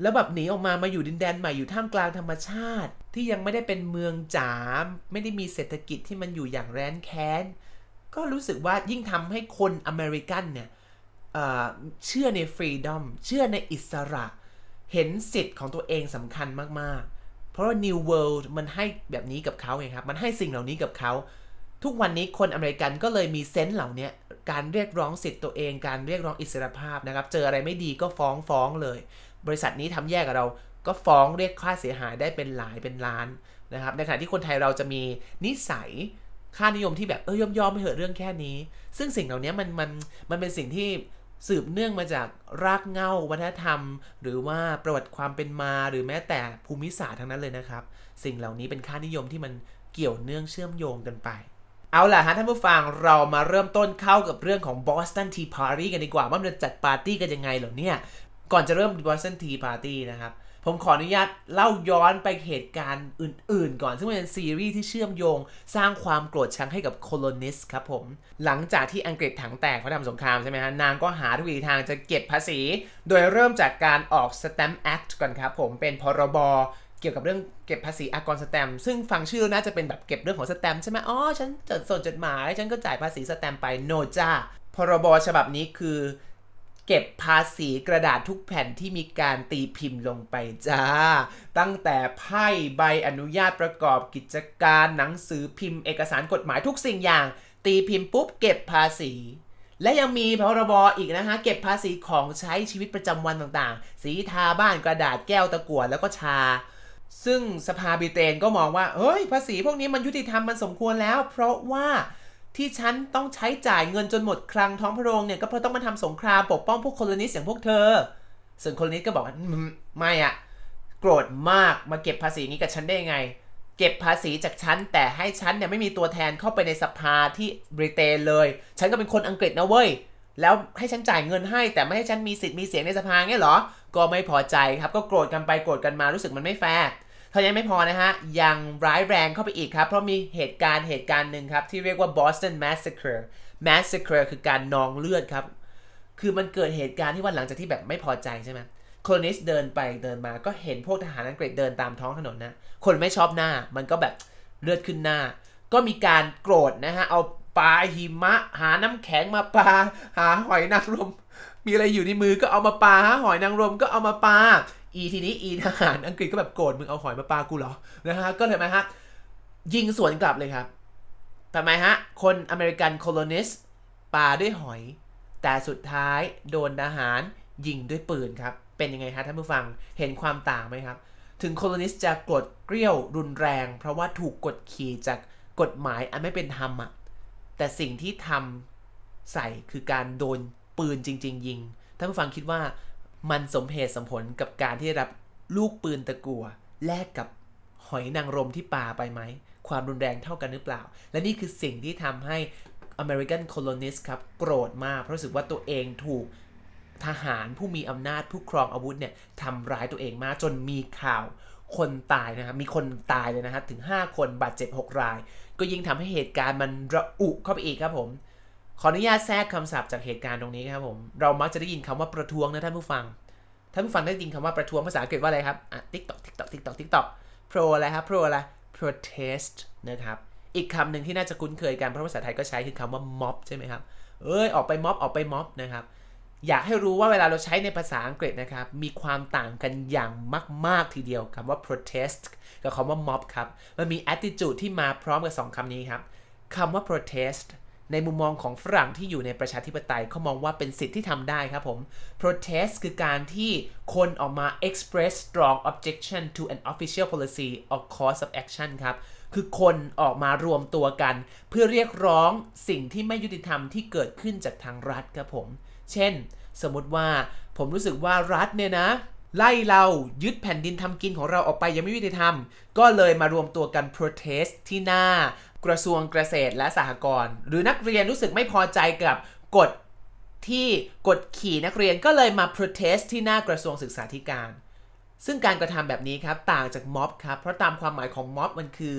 แล้วแบบหนีออกมามาอยู่ดินแดนใหม่อยู่ท่ามกลางธรรมชาติ ที่ยังไม่ได้เป็นเมืองจ๋าไม่ได้มีเศรษฐกิจที่มันอยู่อย่างแร้นแค้น ก็รู้สึกว่ายิ่งทำให้คนอเมริกันเนี่ยเชื่อในฟรีดอมเชื่อในอิสระ เห็นสิทธิ์ของตัวเองสำคัญมาก ๆ เพราะว่า New World มันให้แบบนี้กับเขาไงครับ มันให้สิ่งเหล่านี้กับเขา ทุกวันนี้คนอเมริกันก็เลยมีเซนส์เหล่านี้การเรียกร้องสิทธิ์ตัวเอง การเรียกร้องอิสรภาพนะครับ เจออะไรไม่ดีก็ฟ้องฟ้องเลย บริษัทนี้ทำแย่กับเราก็ฟ้องเรียกค่าเสียหายได้เป็นหลายเป็นล้านนะครับ ในขณะที่คนไทยเราจะมีนิสัย ค่านิยมที่แบบเออยอมยอมไปเหอะเรื่องแค่นี้ ซึ่งสิ่งเหล่านี้มันมันมันเป็นสิ่งที่สืบเนื่องมาจากรากเหง้าวัฒนธรรม หรือว่าประวัติความเป็นมาหรือแม้แต่ภูมิศาสตร์ทั้งนั้นเลยนะครับ สิ่งเหล่านี้เป็นค่านิยมที่มันเกี่ยวเนื่องเชื่อมโยงกันไป เอาล่ะฮะท่านผู้ฟังเรามาเริ่มต้นเข้ากับเรื่องของ Boston Tea Party กันดีกว่า ว่ามันจะจัดปาร์ตี้กันยังไงเหรอเนี่ย ก่อนจะเริ่ม Boston Tea Party นะครับ ผมขออนุญาตเล่าย้อนไปเหตุการณ์อื่น ๆ ก่อน ซึ่งเป็นซีรีส์ที่เชื่อมโยง สร้างความโกรธชังให้กับโคโลนิสครับผม หลังจากที่อังกฤษถังแตกเพราะทำสงครามใช่ไหมฮะ นางก็หาทุกวิถีทางจะเก็บภาษี โดยเริ่มจากการออก Stamp Act ก่อนครับผมเป็นพรบเกี่ยวกับเรื่องเก็บภาษีอากรสแตม ซึ่งฟังชื่อน่าจะเป็นแบบเก็บเรื่องของสแตมใช่ไหมอ๋อ ฉันจดส่งจดหมาย ฉันก็จ่ายภาษีสแตมไป โนจ้า พรบฉบับนี้คือ เก็บภาษีกระดาษทุกแผ่นที่มีการตีพิมพ์ลงไปจ้า ตั้งแต่ไพ่ใบอนุญาตประกอบกิจการหนังสือพิมพ์เอกสารกฎหมายทุกสิ่งอย่าง ตีพิมพ์ปุ๊บเก็บภาษี และยังมีพรบอีกนะฮะ เก็บภาษีของใช้ชีวิตประจำวันต่างๆ สีทาบ้านกระดาษแก้วตะกั่วแล้วก็ชา ซึ่งสภาบิเตนก็มองว่าเฮ้ยภาษีพวกนี้มันยุติธรรมมันสมควรแล้ว เพราะว่า ที่ฉันต้องใช้จ่ายเงินจนหมดคลังท้องพระโรงเนี่ยก็เพราะต้องมาทำสงครามปกป้องพวกโคโลนิสอย่างพวกเธอ ส่วนโคโลนิสก็บอกว่าไม่อะโกรธมากมาเก็บภาษีนี้กับฉันได้ยังไง เก็บภาษีจากฉันแต่ให้ฉันเนี่ยไม่มีตัวแทนเข้าไปในสภาที่บริเตนเลย ฉันก็เป็นคนอังกฤษนะเว้ยแล้วให้ฉันจ่ายเงินให้ แต่ไม่ให้ฉันมีสิทธิ์มีเสียงในสภาเงี้ยเหรอ ก็ไม่พอใจครับก็โกรธกันไปโกรธกันมารู้สึกมันไม่แฟร์ เท่านี้ไม่พอนะฮะ ยังร้ายแรงเข้าไปอีกครับ เพราะมีเหตุการณ์เหตุการณ์หนึ่งครับ ที่เรียกว่า Boston Massacre Massacre คือการนองเลือดครับ คือมันเกิดเหตุการณ์ที่วันหลังจากที่แบบไม่พอใจใช่ไหมโคลนิสเดินไปเดินมาก็เห็นพวกทหารอังกฤษเดินตามท้องถนนนะ คนไม่ชอบหน้า มันก็แบบเลือดขึ้นหน้า ก็มีการโกรธนะฮะ เอาปลาหิมะ หาน้ำแข็งมาปลา หาหอยนางรม มีอะไรอยู่ในมือก็เอามาปลาหาหอยนางรมก็เอามาปลา อีทีนี้อีทหารอังกฤษก็แบบโกรธมึงเอาหอยมาปลากูเหรอนะฮะก็เลยมฮะยิงสวนกลับเลยครับทำไมฮะ คนอเมริกันโคโลนิสปลาด้วยหอย แต่สุดท้ายโดนทหารยิงด้วยปืนครับ เป็นยังไงฮะท่านผู้ฟังเห็นความต่างไหมครับ ถึงโคโลนิสจะกดเกลี้ยวรุนแรง เพราะว่าถูกกดขี่จากกฎหมายอันไม่เป็นธรรมอะแต่สิ่งที่ทำใส่คือการโดนปืนจริง ๆ ยิงท่านผู้ฟังคิดว่า มันสมเหตุสมผลกับการที่ได้รับลูกปืนตะกัวแลกกับหอยนางรมที่ปาไปไหม ความรุนแรงเท่ากันหรือเปล่า และนี่คือสิ่งที่ทำให้ American colonist ครับ โกรธมาก เพราะรู้สึกว่าตัวเองถูกทหารผู้มีอำนาจผู้ครองอาวุธเนี่ยทำร้ายตัวเองมากจนมีข่าวคนตายนะครับ มีคนตายเลยนะครับถึง 5 คนบาดเจ็บ 6 ราย ก็ยิ่งทำให้เหตุการณ์มันระอุเข้าไปอีกครับผม ขออนุญาตแทรกคำศัพท์จากเหตุการณ์ตรงนี้ครับผม เรามักจะได้ยินคำว่าประท้วงนะท่านผู้ฟัง ท่านผู้ฟังได้ยินคำว่าประท้วงภาษาอังกฤษว่าอะไรครับอะ TikTok TikTok TikTok TikTok pro อะไรครับ pro อะไร protest นะครับ อีกคำหนึ่งที่น่าจะคุ้นเคยกันเพราะภาษาไทยก็ใช้คือคำว่า mob ใช่ไหมครับ เอ้ย ออกไปม็อบออกไปม็อบนะครับ อยากให้รู้ว่าเวลาเราใช้ในภาษาอังกฤษนะครับ มีความต่างกันอย่างมาก ๆ ทีเดียวคำว่า protest กับคำว่า mob ครับ มันมี attitude ที่มาพร้อมกับ 2คำนี้ครับคำว่า protest ในมุมมองของฝรั่งที่อยู่ในประชาธิปไตยเขามองว่าเป็นสิทธิ์ที่ทำได้ครับผม protest คือการที่คนออกมา express strong objection to an official policy or course of action ครับ คือคนออกมารวมตัวกัน เพื่อเรียกร้องสิ่งที่ไม่ยุติธรรมที่เกิดขึ้นจากทางรัฐครับผม เช่น สมมติว่าผมรู้สึกว่ารัฐเนี่ยนะไล่เรายึดแผ่นดินทำกินของเราออกไปยังไม่ยุติธรรม ก็เลยมารวมตัวกัน protest ที่หน้า กระทรวงเกษตรและสหกรณ์หรือนักเรียนรู้สึกไม่พอใจกับกฎที่กดขี่นักเรียนก็เลยมา protest ที่หน้ากระทรวงศึกษาธิการ ซึ่งการกระทำแบบนี้ครับ ต่างจากม็อบครับ เพราะตามความหมายของม็อบมันคือ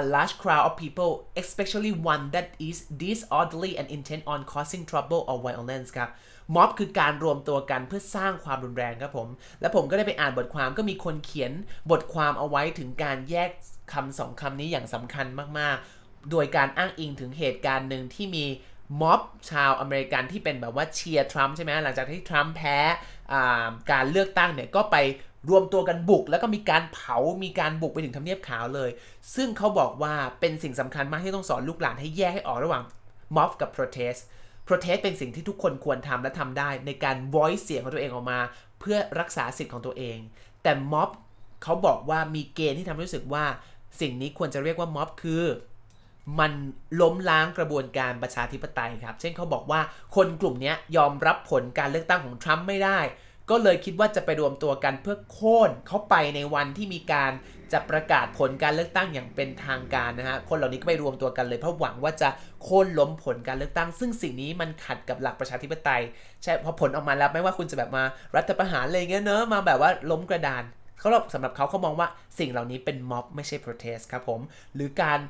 a large crowd of people especially one that is disorderly and intent on causing trouble or violence ครับม็อบคือการรวมตัวกันเพื่อสร้างความรุนแรงครับผม และผมก็ได้ไปอ่านบทความก็มีคนเขียนบทความเอาไว้ถึงการแยก คำสองคำนี้อย่างสำคัญมากๆ โดยการอ้างอิงถึงเหตุการณ์หนึ่งที่มีม็อบชาวอเมริกันที่เป็นแบบว่าเชียร์ทรัมป์ใช่ไหมหลังจากที่ทรัมป์แพ้การเลือกตั้งเนี่ยก็ไปรวมตัวกันบุก แล้วก็มีการเผา มีการบุกไปถึงทำเนียบขาวเลย ซึ่งเขาบอกว่าเป็นสิ่งสำคัญมากที่ต้องสอนลูกหลานให้แยกให้ออกระหว่างม็อบกับ protest protest เป็นสิ่งที่ทุกคนควรทำและทำได้ ในการ voice เสียงของตัวเองออกมา เพื่อรักษาสิทธิ์ของตัวเอง แต่ม็อบเขาบอกว่ามีเกณฑ์ที่ทำให้รู้สึกว่า สิ่งนี้ควรจะเรียกว่าม็อบคือ มันล้มล้างกระบวนการประชาธิปไตยครับ เช่นเขาบอกว่าคนกลุ่มนี้ยอมรับผลการเลือกตั้งของทรัมป์ไม่ได้ ก็เลยคิดว่าจะไปรวมตัวกันเพื่อโค่นเขาไปในวันที่มีการจะประกาศผลการเลือกตั้งอย่างเป็นทางการนะฮะ คนเหล่านี้ก็ไปรวมตัวกันเลยเพราะหวังว่าจะโค่นล้มผลการเลือกตั้ง ซึ่งสิ่งนี้มันขัดกับหลักประชาธิปไตย ใช่พอผลออกมาแล้วไม่ว่าคุณจะแบบมารัฐประหารอะไรเงี้ยเนอะมาแบบว่าล้มกระดาน เขาสำหรับเขาเขามองว่าสิ่งเหล่านี้เป็นม็อบไม่ใช่ protest ครับผม หรือการ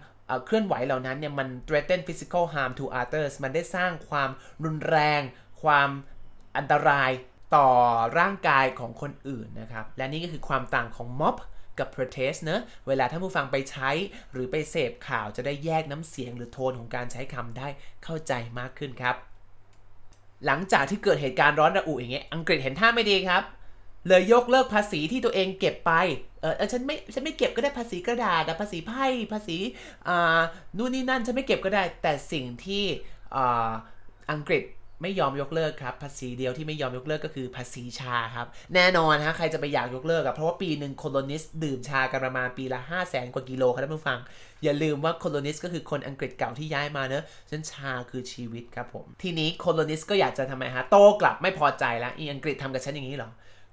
เคลื่อนไหวเหล่านั้นเนี่ยมัน threaten physical harm to others มันได้สร้างความรุนแรง ความอันตรายต่อร่างกายของคนอื่นนะครับ และนี่ก็คือความต่างของม็อบกับ protest เนะเวลาท่านผู้ฟังไปใช้หรือไปเสพข่าวจะได้แยกน้ำเสียงหรือโทนของการใช้คำได้เข้าใจมากขึ้นครับ หลังจากที่เกิดเหตุการณ์ร้อนระอุอย่างเงี้ยอังกฤษเห็นท่าไม่ดีครับ เลยยกเลิกภาษีที่ตัวเองเก็บไป เออฉันไม่ ฉันไม่เก็บก็ได้ภาษีกระดาษภาษีไพ่ ภาษีอ่านู่นนี่นั่น ฉันไม่เก็บก็ได้ แต่สิ่งที่อ่าอังกฤษไม่ยอมยกเลิกครับ ภาษีเดียวที่ไม่ยอมยกเลิกก็คือภาษีชาครับ แน่นอนฮะ ใครจะไปอยากยกเลิกอะเพราะว่าปีหนึ่ง colonist ดื่มชากันประมาณปีละ5 0 0แสนกว่ากิโลครับท่านผู้ฟัง อย่าลืมว่า colonist ก็คือคนอังกฤษเก่าที่ย้ายมาเนอะฉันชาคือชีวิตครับผม ทีนี้ colonist ก็อยากจะทำไมฮะ โต้กลับไม่พอใจแล้วอีอังกฤษทำกับฉันอย่างนี้เหรอ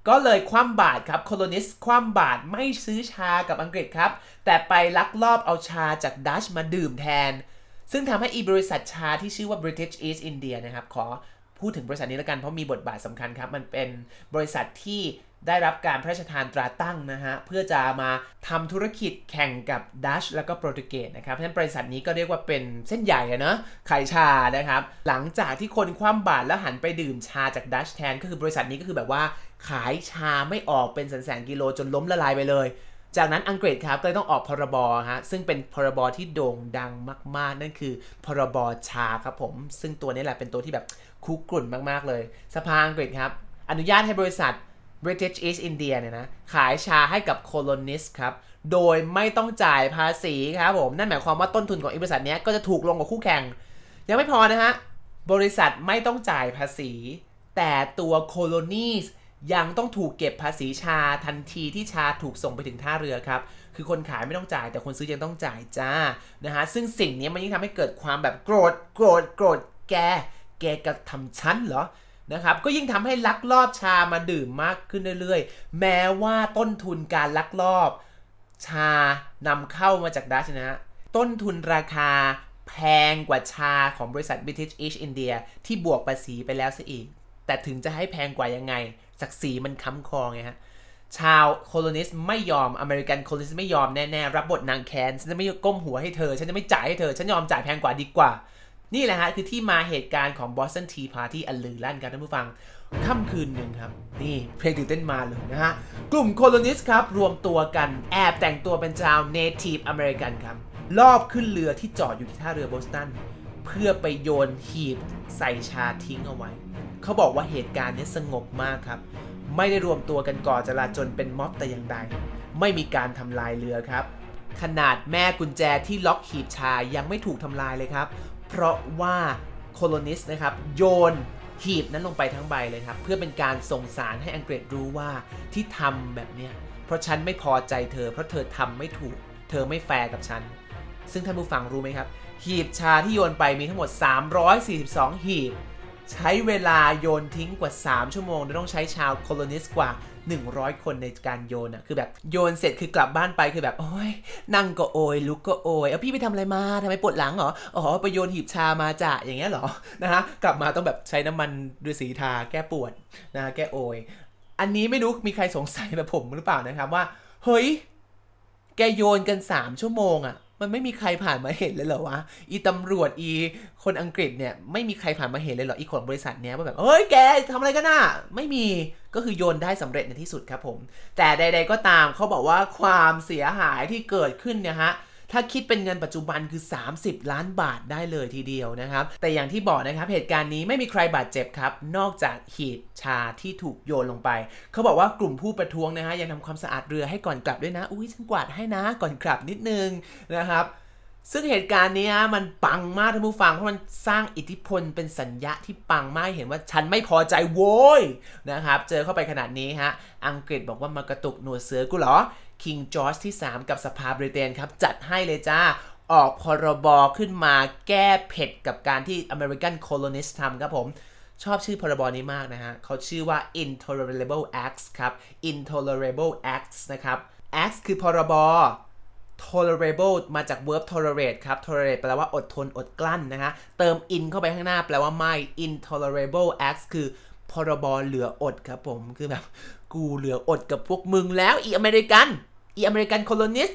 ก็เลยคว่ำบาตรครับ colonist คว่ำบาตรไม่ซื้อชากับอังกฤษครับ แต่ไปลักลอบเอาชาจากดัชมาดื่มแทน ซึ่งทำให้อีบริษัทชาที่ชื่อว่า British East India นะครับ ขอพูดถึงบริษัทนี้แล้วกันเพราะมีบทบาทสำคัญครับ มันเป็นบริษัทที่ ได้รับการพระราชทานตราตั้งนะฮะ เพื่อจะมาทำธุรกิจแข่งกับดัชแล้วก็โปรตุเกสนะครับเพราะฉะนั้นบริษัทนี้ก็เรียกว่าเป็นเส้นใหญ่อะเนาะขายชานะครับ หลังจากที่คนคว่ำบาตรแล้วหันไปดื่มชาจากดัชแทน ก็คือบริษัทนี้ก็คือแบบว่าขายชาไม่ออกเป็นแสนแสนกิโลจนล้มละลายไปเลย จากนั้นอังกฤษครับก็เลยต้องออกพรบฮะซึ่งเป็นพรบที่โด่งดังมาก ๆ นั่นคือพรบชาครับผม ซึ่งตัวนี้แหละเป็นตัวที่แบบคุกรุ่นมากๆเลย สภาอังกฤษครับอนุญาตให้บริษัท British East India เนี่ยนะ ขายชาให้กับโคโลนิสครับ โดยไม่ต้องจ่ายภาษีครับผม นั่นหมายความว่าต้นทุนของบริษัทนี้ก็จะถูกลงกว่าคู่แข่ง ยังไม่พอนะฮะ บริษัทไม่ต้องจ่ายภาษี แต่ตัวโคโลนีสยังต้องถูกเก็บภาษีชาทันทีที่ชาถูกส่งไปถึงท่าเรือครับ คือคนขายไม่ต้องจ่ายแต่คนซื้อยังต้องจ่ายจ้า นะฮะ ซึ่งสิ่งนี้มันยิ่งทำให้เกิดความแบบโกรธ โกรธ โกรธ แก แกกระทำชั้นเหรอ นะครับก็ยิ่งทำให้ลักลอบชามาดื่มมากขึ้นเรื่อยๆ แม้ว่าต้นทุนการลักลอบ ชานำเข้ามาจากดัชนะฮะต้นทุนราคาแพงกว่าชาของบริษัท British East India ที่บวกภาษีไปแล้วซะอีก แต่ถึงจะให้แพงกว่ายังไงศักดิ์ศรีมันค้ำคอไงฮะชาว colonist ไม่ยอม American colonist ไม่ยอมแน่ๆ รับบทนางแคนฉันจะไม่ก้มหัวให้เธอ ฉันจะไม่จ่ายให้เธอ ฉันยอมจ่ายแพงกว่าดีกว่า นี่แหละฮะคือที่มาเหตุการณ์ของ Boston Tea Party อันลือลั่นครับท่านผู้ฟังค่ำคืนหนึ่งครับ นี่เพลงตื่นเต้นมาเลยนะฮะ กลุ่ม colonist ครับ รวมตัวกันแอบแต่งตัวเป็นชาว Native American ครับรอบขึ้นเรือที่จอดอยู่ที่ท่าเรือโบสตัน เพื่อไปโยนหีบใส่ชาทิ้งเอาไว้ เขาบอกว่าเหตุการณ์นี้สงบมากครับ ไม่ได้รวมตัวกันก่อจลาจลเป็นม็อบแต่อย่างใด ไม่มีการทำลายเรือครับขนาดแม่กุญแจที่ล็อกหีบชายังไม่ถูกทำลายเลยครับ เพราะว่าโคโลนิสนะครับโยนหีบนั้นลงไปทั้งใบเลยครับ เพื่อเป็นการส่งสารให้อังกฤษรู้ว่าที่ทำแบบเนี้ยเพราะฉันไม่พอใจเธอ เพราะเธอทำไม่ถูก เธอไม่แฟร์กับฉัน ซึ่งท่านผู้ฟังรู้ไหมครับ หีบชาที่โยนไปมีทั้งหมด 342 หีบ ใช้เวลาโยนทิ้งกว่า 3 ชั่วโมง โดยต้องใช้ชาวโคลนิสกว่า 100 คนในการโยนอะคือแบบโยนเสร็จคือกลับบ้านไปคือแบบ โอ้ยนั่งก็โอยลุกก็โอยเอาพี่ไปทำอะไรมาทำไมปวดหลังเหรอ อ๋อไปโยนหีบชามาจ้ะอย่างเงี้ยเหรอ นะฮะ กลับมาต้องแบบใช้น้ำมันฤาษีทาแก้ปวดนะฮะแก้โอย อันนี้ไม่รู้มีใครสงสัยแบบผมหรือเปล่านะครับว่า เฮ้ย แกโยนกัน 3 ชั่วโมงอะ มันไม่มีใครผ่านมาเห็นเลยเหรอวะ อีตำรวจอีคนอังกฤษเนี่ยไม่มีใครผ่านมาเห็นเลยเหรอ อีของบริษัทเนี้ยว่าแบบเฮ้ยแกทำอะไรกันน่ะ ไม่มี ก็คือโยนได้สำเร็จในที่สุดครับผม แต่ใด ๆก็ตามเขาบอกว่าความเสียหายที่เกิดขึ้นเนี่ยฮะ ถ้าคิดเป็นเงินปัจจุบันคือ 30 ล้านบาทได้เลยทีเดียวนะครับ แต่อย่างที่บอกนะครับเหตุการณ์นี้ไม่มีใครบาดเจ็บครับ นอกจากหีบชาที่ถูกโยนลงไป เขาบอกว่ากลุ่มผู้ประท้วงนะฮะยังทำความสะอาดเรือให้ก่อนกลับด้วยนะ อุ้ยฉันกวาดให้นะก่อนกลับนิดนึงนะครับซึ่งเหตุการณ์นี้มันปังมากท่านผู้ฟังเพราะมันสร้างอิทธิพลเป็นสัญญาที่ปังมากเห็นว่าฉันไม่พอใจโว้ยนะครับ เจอเข้าไปขนาดนี้ฮะ อังกฤษบอกว่ามากระตุกหนวดเสือกูเหรอ คิงจอร์จที่ 3 กับสภาบริเตนครับ จัดให้เลยจ้าออกพรบขึ้นมาแก้เผ็ดกับการที่ American Colonist ทำครับผม ชอบชื่อพรบนี้มากนะฮะเขาชื่อว่า Intolerable Acts ครับ Intolerable Acts นะครับ Acts คือพรบ tolerable มาจาก verb tolerate ครับ tolerate แปลว่าอดทนอดกลั้นนะฮะ เติม in เข้าไปข้างหน้าแปลว่าไม่ intolerable acts คือ พรบเหลืออดครับผมคือแบบกูเหลืออดกับพวกมึงแล้วอีอเมริกันอี American colonist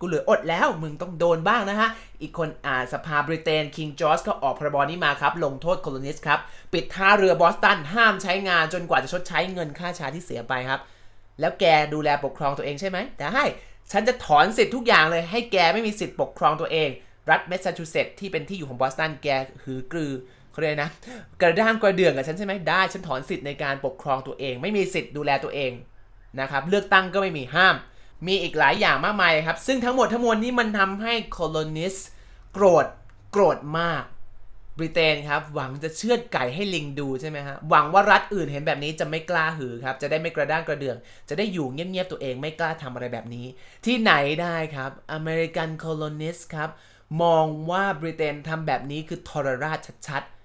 กูเหลืออดแล้วมึงต้องโดนบ้างนะฮะ อีกคนอ่าสภาบริเตนคิงจอร์จก็ออกพรบนี้มาครับ ลงโทษ colonist ครับ ปิดท่าเรือบอสตันห้ามใช้งานจนกว่าจะชดใช้เงินค่าชาที่เสียไปครับ แล้วแกดูแลปกครองตัวเองใช่ไหมได้ฉันจะถอนสิทธิ์ทุกอย่างเลย ให้แกไม่มีสิทธิ์ปกครองตัวเอง รัฐแมสซาชูเซตส์ที่เป็นที่อยู่ของบอสตันแกหือกรือ เขาเรียกนะ กระด้างกระเดื่องกับฉันใช่ไหมได้ ฉันถอนสิทธิ์ในการปกครองตัวเอง ไม่มีสิทธิ์ดูแลตัวเองนะครับ เลือกตั้งก็ไม่มีห้าม มีอีกหลายอย่างมากมายครับ ซึ่งทั้งหมดทั้งมวลนี้มันทำให้ colonist โกรธโกรธมาก บริเตนครับ หวังจะเชือดไก่ให้ลิงดูใช่ไหมฮะ หวังว่ารัฐอื่นเห็นแบบนี้จะไม่กล้าหือครับ จะได้ไม่กระด้างกระเดื่อง จะได้อยู่เงียบๆตัวเองไม่กล้าทำอะไรแบบนี้ ที่ไหนได้ครับ American colonist ครับมองว่าบริเตนทำแบบนี้คือทรราชชัดๆ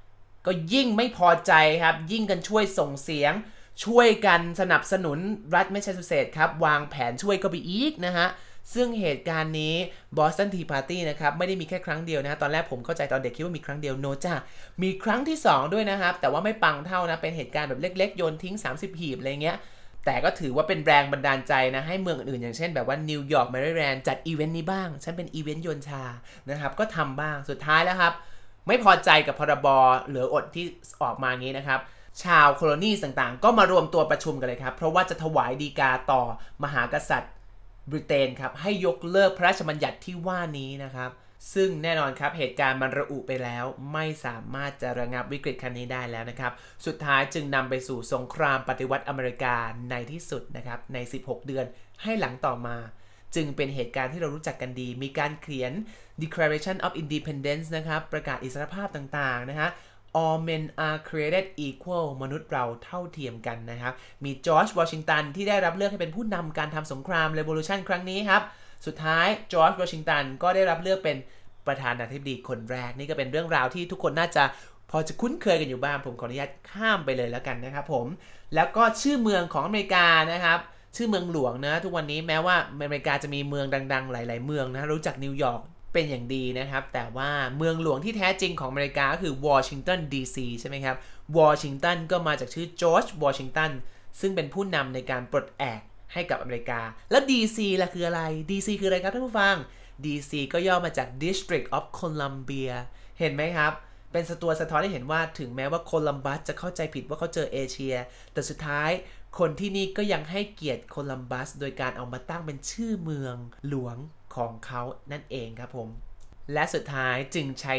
ก็ยิ่งไม่พอใจครับ ยิ่งกันช่วยส่งเสียง ช่วยกันสนับสนุนรัฐแมสซาชูเซตส์ครับ วางแผนช่วยก็ไปอีกนะฮะซึ่งเหตุการณ์นี้ Boston Tea Party นะครับ ไม่ได้มีแค่ครั้งเดียวนะ ตอนแรกผมเข้าใจตอนเด็กคิดว่ามีครั้งเดียว no จ้ามีครั้งที่ 2 ด้วยนะครับ แต่ว่าไม่ปังเท่านะ เป็นเหตุการณ์แบบเล็ก ๆ โยนทิ้ง 30 หีบ อะไรเงี้ย แต่ก็ถือว่าเป็นแรงบันดาลใจนะ ให้เมืองอื่นๆ อย่างเช่นแบบว่านิวยอร์กแมริแลนด์จัดอีเวนต์นี้บ้าง ฉันเป็นอีเวนต์โยนชานะครับก็ทำบ้างสุดท้ายแล้วครับ ไม่พอใจกับพรบเหลืออดที่ออกมางี้นะครับ ชาวโคลนีต่างๆ ก็มารวมตัวประชุมกันเลยครับ เพราะว่าจะถวายดีกาต่อมหากษัตริย์บริเตนครับ ให้ยกเลิกพระราชบัญญัติที่ว่านี้นะครับ ซึ่งแน่นอนครับเหตุการณ์มันระอุไปแล้ว ไม่สามารถจะระงับวิกฤตครั้งนี้ได้แล้วนะครับ สุดท้ายจึงนำไปสู่สงครามปฏิวัติอเมริกาในที่สุดนะครับใน 16 เดือนให้หลังต่อมา จึงเป็นเหตุการณ์ที่เรารู้จักกันดี มีการเขียน Declaration of Independence นะครับ ประกาศอิสรภาพต่าง ๆ นะฮะ All men are created equal มนุษย์เราเท่าเทียมกันนะครับ มีจอร์จวอชิงตันที่ได้รับเลือกให้เป็นผู้นำการทำสงคราม Revolution ครั้งนี้ครับ สุดท้ายจอร์จวอชิงตันก็ได้รับเลือกเป็นประธานาธิบดีคนแรก นี่ก็เป็นเรื่องราวที่ทุกคนน่าจะพอจะคุ้นเคยกันอยู่บ้าง ผมขออนุญาตข้ามไปเลยแล้วกันนะครับผม แล้วก็ชื่อเมืองของอเมริกานะครับ ชื่อเมืองหลวงนะ ทุกวันนี้แม้ว่าอเมริกาจะมีเมืองดัง ๆ หลาย ๆ เมืองนะรู้จักนิวยอร์กเป็นอย่างดีนะครับ แต่ว่าเมืองหลวงที่แท้จริงของอเมริกาก็คือวอชิงตันดีซีใช่ไหมครับวอชิงตันก็มาจากชื่อจอร์จวอชิงตันซึ่งเป็นผู้นำในการปลดแอกให้กับอเมริกา แล้ว DC ล่ะคืออะไร DC คืออะไรครับท่านผู้ฟัง DC ก็ย่อมาจาก District of Columbia เห็นไหมครับ เป็นสตัวสะท้อนให้เห็นว่าถึงแม้ว่าโคลัมบัสจะเข้าใจผิดว่าเขาเจอเอเชีย แต่สุดท้าย คนที่นี่ก็ยังให้เกียรติโคลัมบัส โดยการเอามาตั้งเป็นชื่อเมืองหลวงของเขานั่นเองครับผม และสุดท้ายจึงใช้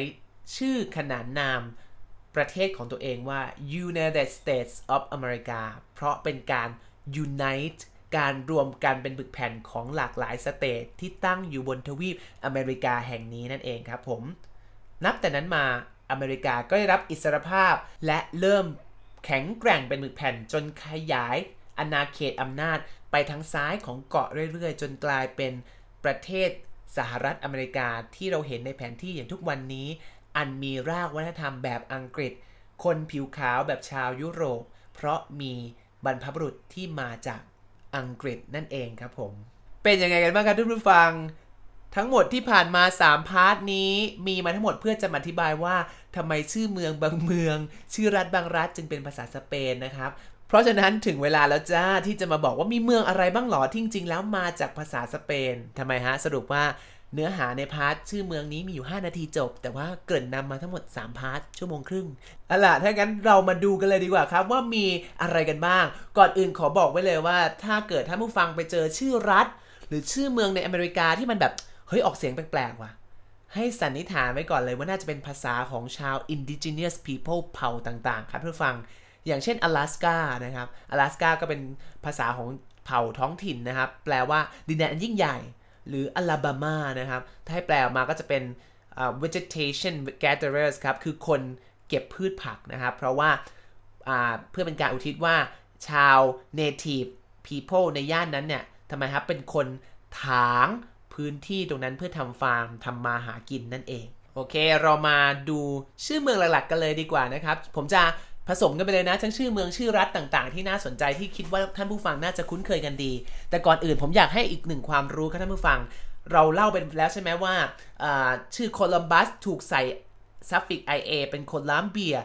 ชื่อขนานนามประเทศของตัวเองว่า United States of America เพราะเป็นการ unite การรวมกันเป็นบึกแผ่นของหลากหลายสเตทที่ตั้งอยู่บนทวีปอเมริกาแห่งนี้นั่นเองครับผม นับแต่นั้นมาอเมริกาก็ได้รับอิสรภาพและเริ่ม แข็งแกร่งเป็นบึกแผ่นจนขยายอาณาเขตอำนาจไปทางซ้ายของเกาะเรื่อยๆ จนกลายเป็นประเทศสหรัฐอเมริกาที่เราเห็นในแผนที่อย่างทุกวันนี้ อันมีรากวัฒนธรรมแบบอังกฤษ คนผิวขาวแบบชาวยุโรป เพราะมีบรรพบุรุษที่มาจากอังกฤษนั่นเองครับผม เป็นยังไงกันบ้างครับทุกผู้ฟัง ทั้งหมดที่ผ่านมา 3 part นี้มีมาทั้งหมดเพื่อจะมาอธิบายว่าทำไมชื่อเมืองบางเมือง ชื่อรัฐบางรัฐจึงเป็นภาษาสเปนนะครับ เพราะฉะนั้นถึงเวลาแล้วจ้าที่จะมาบอกว่ามีเมืองอะไรบ้างหรอที่จริงๆแล้วมาจากภาษาสเปนทำไมฮะสรุปว่าเนื้อหาใน part ชื่อเมืองนี้มีอยู่ 5 นาทีจบ แต่ว่าเกริ่นนำมาทั้งหมด 3 part ชั่วโมงครึ่งเอาล่ะถ้างั้นเรามาดูกันเลยดีกว่าครับว่ามีอะไรกันบ้าง ก่อนอื่นขอบอกไว้เลยว่า ถ้าเกิดท่านผู้ฟังไปเจอชื่อรัฐ หรือชื่อเมืองในอเมริกาที่มันแบบ ฮ้ยออกเสียงแปลกๆว่ะ ให้สันนิษฐานไว้ก่อนเลยว่าน่าจะเป็นภาษาของชาว indigenous people เผ่าต่างๆ ครับท่านผู้ฟัง อย่างเช่นอลาสกานะครับอลาสกาก็เป็นภาษาของเผ่าท้องถิ่นนะครับ แปลว่าดินแดนอันยิ่งใหญ่ หรืออลาบามานะครับ ถ้าให้แปลออกมาก็จะเป็น uh, vegetation gatherers ครับ คือคนเก็บพืชผักนะครับ เพราะว่าเพื่อเป็นการอุทิศว่าชาว native people ในย่านนั้นเนี่ยทำไมครับ เป็นคนถาง พื้นที่ตรงนั้นเพื่อทำฟาร์มทำมาหากินนั่นเอง โอเค เรามาดูชื่อเมืองหลักๆ กันเลยดีกว่านะครับ ผมจะผสมกันไปเลยนะทั้งชื่อเมืองชื่อรัฐต่างๆ ที่น่าสนใจที่คิดว่าท่านผู้ฟังน่าจะคุ้นเคยกันดี แต่ก่อนอื่นผมอยากให้อีกหนึ่งความรู้ครับท่านผู้ฟัง เราเล่าไปแล้วใช่ไหมว่าชื่อโคลัมบัสถูกใส่ซัฟฟิก ia เป็นโคลัมเบีย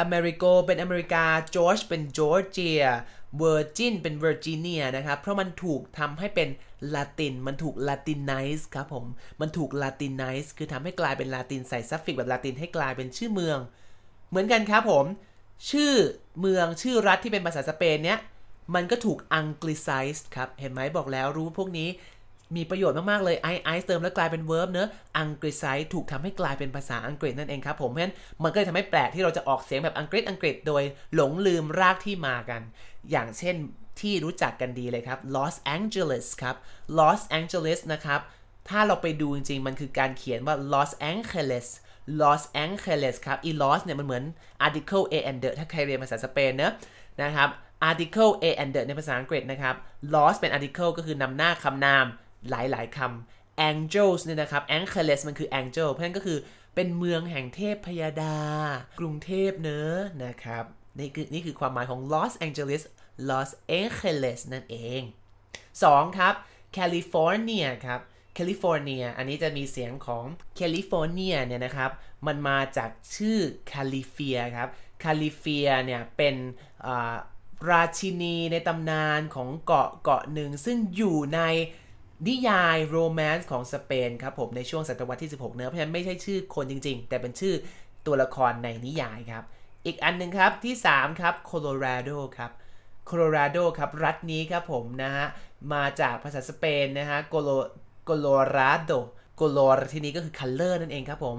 อเมริโกเป็นอเมริกาจอร์จเป็นจอร์เจีย เวอร์จินเป็นเวอร์จิเนียนะครับ เพราะมันถูกทำให้เป็นลาติน มันถูก Latinize ครับผม มันถูก Latinize คือทำให้กลายเป็นลาตินใส่ suffix แบบลาตินให้กลายเป็นชื่อเมือง เหมือนกันครับผม ชื่อเมืองชื่อรัฐที่เป็นภาษาสเปนเนี้ย มันก็ถูก Anglicize ครับ เห็นไหมบอกแล้วรู้พวกนี้มีประโยชน์มาก ๆ เลย ize เติมแล้วกลายเป็น verb เนอะ Anglicize ถูกทำให้กลายเป็นภาษาอังกฤษนั่นเองครับผมเพราะฉะนั้นมันก็เลยทำให้แปลกที่เราจะออกเสียงแบบอังกฤษอังกฤษโดยหลงลืมรากที่มากัน อย่างเช่นที่รู้จักกันดีเลยครับ Los Angeles ครับ Los Angeles นะครับ ถ้าเราไปดูจริงๆ มันคือการเขียนว่า Los Angeles Los Angeles ครับ ไอ้ Los เนี่ยมันเหมือน article a an the ถ้าใครเรียนภาษาสเปนเนอะนะครับ article a and the ในภาษาอังกฤษนะครับ Los เป็น article ก็คือนำหน้าคำนามหลายๆคำ Angels เนี่ยนะครับ Angeles มันคือ Angel เพราะฉะนั้นก็คือเป็นเมืองแห่งเทพพยาดา กรุงเทพเนอะนะครับนี่คือนี่คือความหมายของ Los Angeles Los Angeles นั่นเอง 2. ครับ California ครับ California อันนี้จะมีเสียงของ California เนี่ยนะครับ มันมาจากชื่อ Califia ครับ Califia เนี่ยเป็นราชินีในตำนานของเกาะเกาะหนึ่ง ซึ่งอยู่ในนิยายโรแมนต์ของสเปนครับผมในช่วงศตวรรษที่ 16 เนื้อเพราะฉะนั้นไม่ใช่ชื่อคนจริง ๆ แต่เป็นชื่อตัวละครในนิยายครับ อีกอันหนึ่งครับที่ 3 ครับโคโลราโดครับ โคโลราโดครับ รัฐนี้ครับผมนะฮะ มาจากภาษาสเปนนะฮะโกโลโกโลราโดโกโลที่นี้ก็คือ color นั่นเองครับผม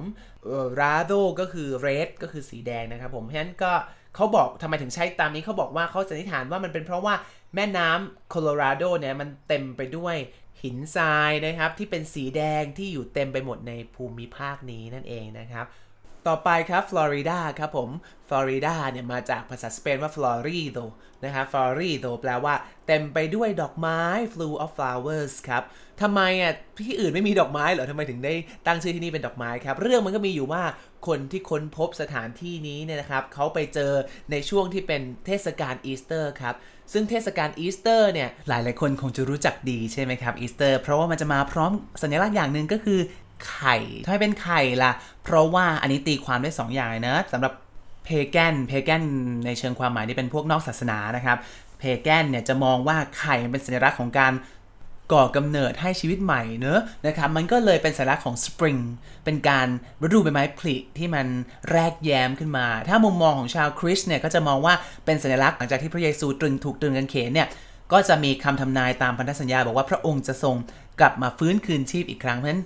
ราโดก็คือ red ก็คือสีแดงนะครับผม เพราะฉะนั้นก็เขาบอกทำไมถึงใช้ตามนี้เขาบอกว่าเขาสันนิษฐานว่ามันเป็นเพราะว่าแม่น้ำโคโลราโดเนี่ยมันเต็มไปด้วยหินทรายนะครับ ที่เป็นสีแดงที่อยู่เต็มไปหมดในภูมิภาคนี้นั่นเองนะครับ ต่อไปครับฟลอริดาครับผมฟลอริดาเนี่ยมาจากภาษาสเปนว่าฟลอริโดนะครับฟลอริโดแปลว่าเต็มไปด้วยดอกไม้ full of flowers ครับทำไมอะที่อื่นไม่มีดอกไม้เหรอทำไมถึงได้ตั้งชื่อที่นี่เป็นดอกไม้ครับ เรื่องมันก็มีอยู่ว่าคนที่ค้นพบสถานที่นี้เนี่ยนะครับเขาไปเจอในช่วงที่เป็นเทศกาลอีสเตอร์ครับซึ่งเทศกาลอีสเตอร์เนี่ยหลายหลายคนคงจะรู้จักดีใช่ไหมครับอีสเตอร์เพราะว่ามันจะมาพร้อมสัญลักษณ์อย่างหนึ่งก็คือ ไข่ทำไมเป็นไข่ล่ะ เพราะว่าอันนี้ตีความได้2ออย่างนะสำหรับเพแกนเพแกนในเชิงความหมายที่เป็นพวกนอกศาสนานะครับเพแกนเนี่ยจะมองว่าไข่เป็นสัญลักษณ์ของการก่อกำเนิดให้ชีวิตใหม่เนอะนะครับมันก็เลยเป็นสัญลักษณ์ของ spring เป็นการฤดูใบไม้ผลิที่มันแรกแย้มขึ้นมา ถ้ามุมมองของชาวคริสเนี่ยก็จะมองว่าเป็นสัญลักษณ์หลังจากที่พระเยซูตรึงถูกตรึงกันเขนเนี่ยก็จะมีคำทำนายตามพันธสัญญาบอกว่าพระองค์จะทรง กลับมาฟื้นคืนชีพอีกครั้งเพราะฉะนั้น